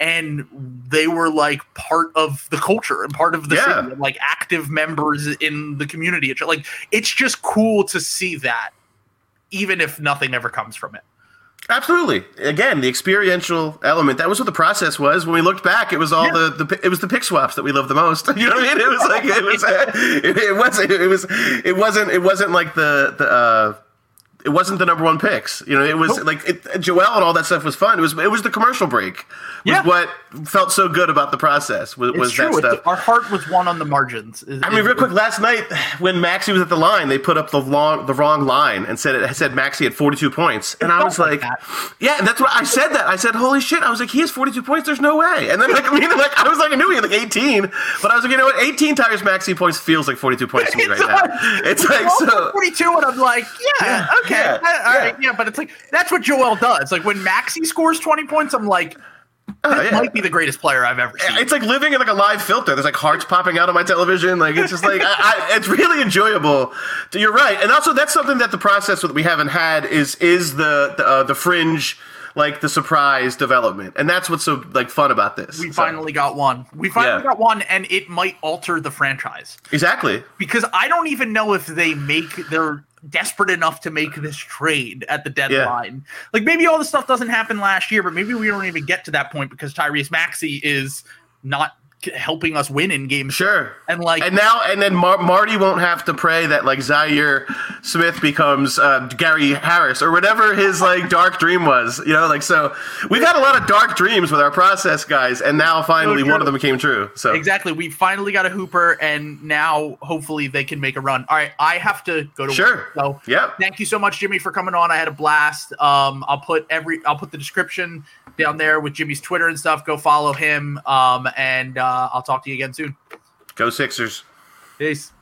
And they were like part of the culture and part of the Yeah. city, and, like active members in the community. It's like it's just cool to see that, even if nothing ever comes from it. Absolutely. Again, the experiential element. That was what the process was. When we looked back, it was all the, the it was the pick swaps that we loved the most. You know what I mean? It was like it was it, it wasn't it was it wasn't it wasn't like the the uh it wasn't the number one picks. You know, it was Nope. like it, Joel and all that stuff was fun. It was it was the commercial break. Was Yeah. what felt so good about the process was, was that It's- stuff. our heart was won on the margins. Is- I mean, real quick. Last night, when Maxey was at the line, they put up the long, the wrong line and said it said Maxey had 42 points, and I was like yeah, and that's what I said. That I said, holy shit! I was like, he has 42 points. There's no way. And then like, I mean, like, I was like, I knew he had like 18, but I was like, you know what? 18 Tyrese Maxey points feels like 42 points to me right now. It's like so. 42, and I'm like, yeah, Yeah, okay, yeah, uh, all yeah. yeah. But it's like that's what Joel does. Like when Maxey scores 20 points, I'm like, Oh, yeah. might be the greatest player I've ever seen. It's like living in like a live filter. There's like hearts popping out on my television. Like it's just like I, I, it's really enjoyable. You're right, and also that's something that the process that we haven't had is is the the, uh, the fringe, like the surprise development, and that's what's so like fun about this. we So- finally got one. We finally Yeah. got one, and it might alter the franchise. exactly. because I don't even know if they make they're desperate enough to make this trade at the deadline. Like maybe all this stuff doesn't happen last year, but maybe we don't even get to that point because Tyrese Maxey is not helping us win in games. Sure. And like And now, and then Mar- Marty won't have to pray that like Zhaire Smith becomes uh, Gary Harris or whatever his like dark dream was. You know, like so we've had a lot of dark dreams with our process guys, and now finally one of them came true. So exactly, we finally got a Hooper, and now hopefully they can make a run. All right, I have to go to Sure. work. So Yep. thank you so much, Jimmy, for coming on. I had a blast. Um, I'll put every I'll put the description down there with Jimmy's Twitter and stuff. Go follow him. Um, and uh, I'll talk to you again soon. Go Sixers. Peace.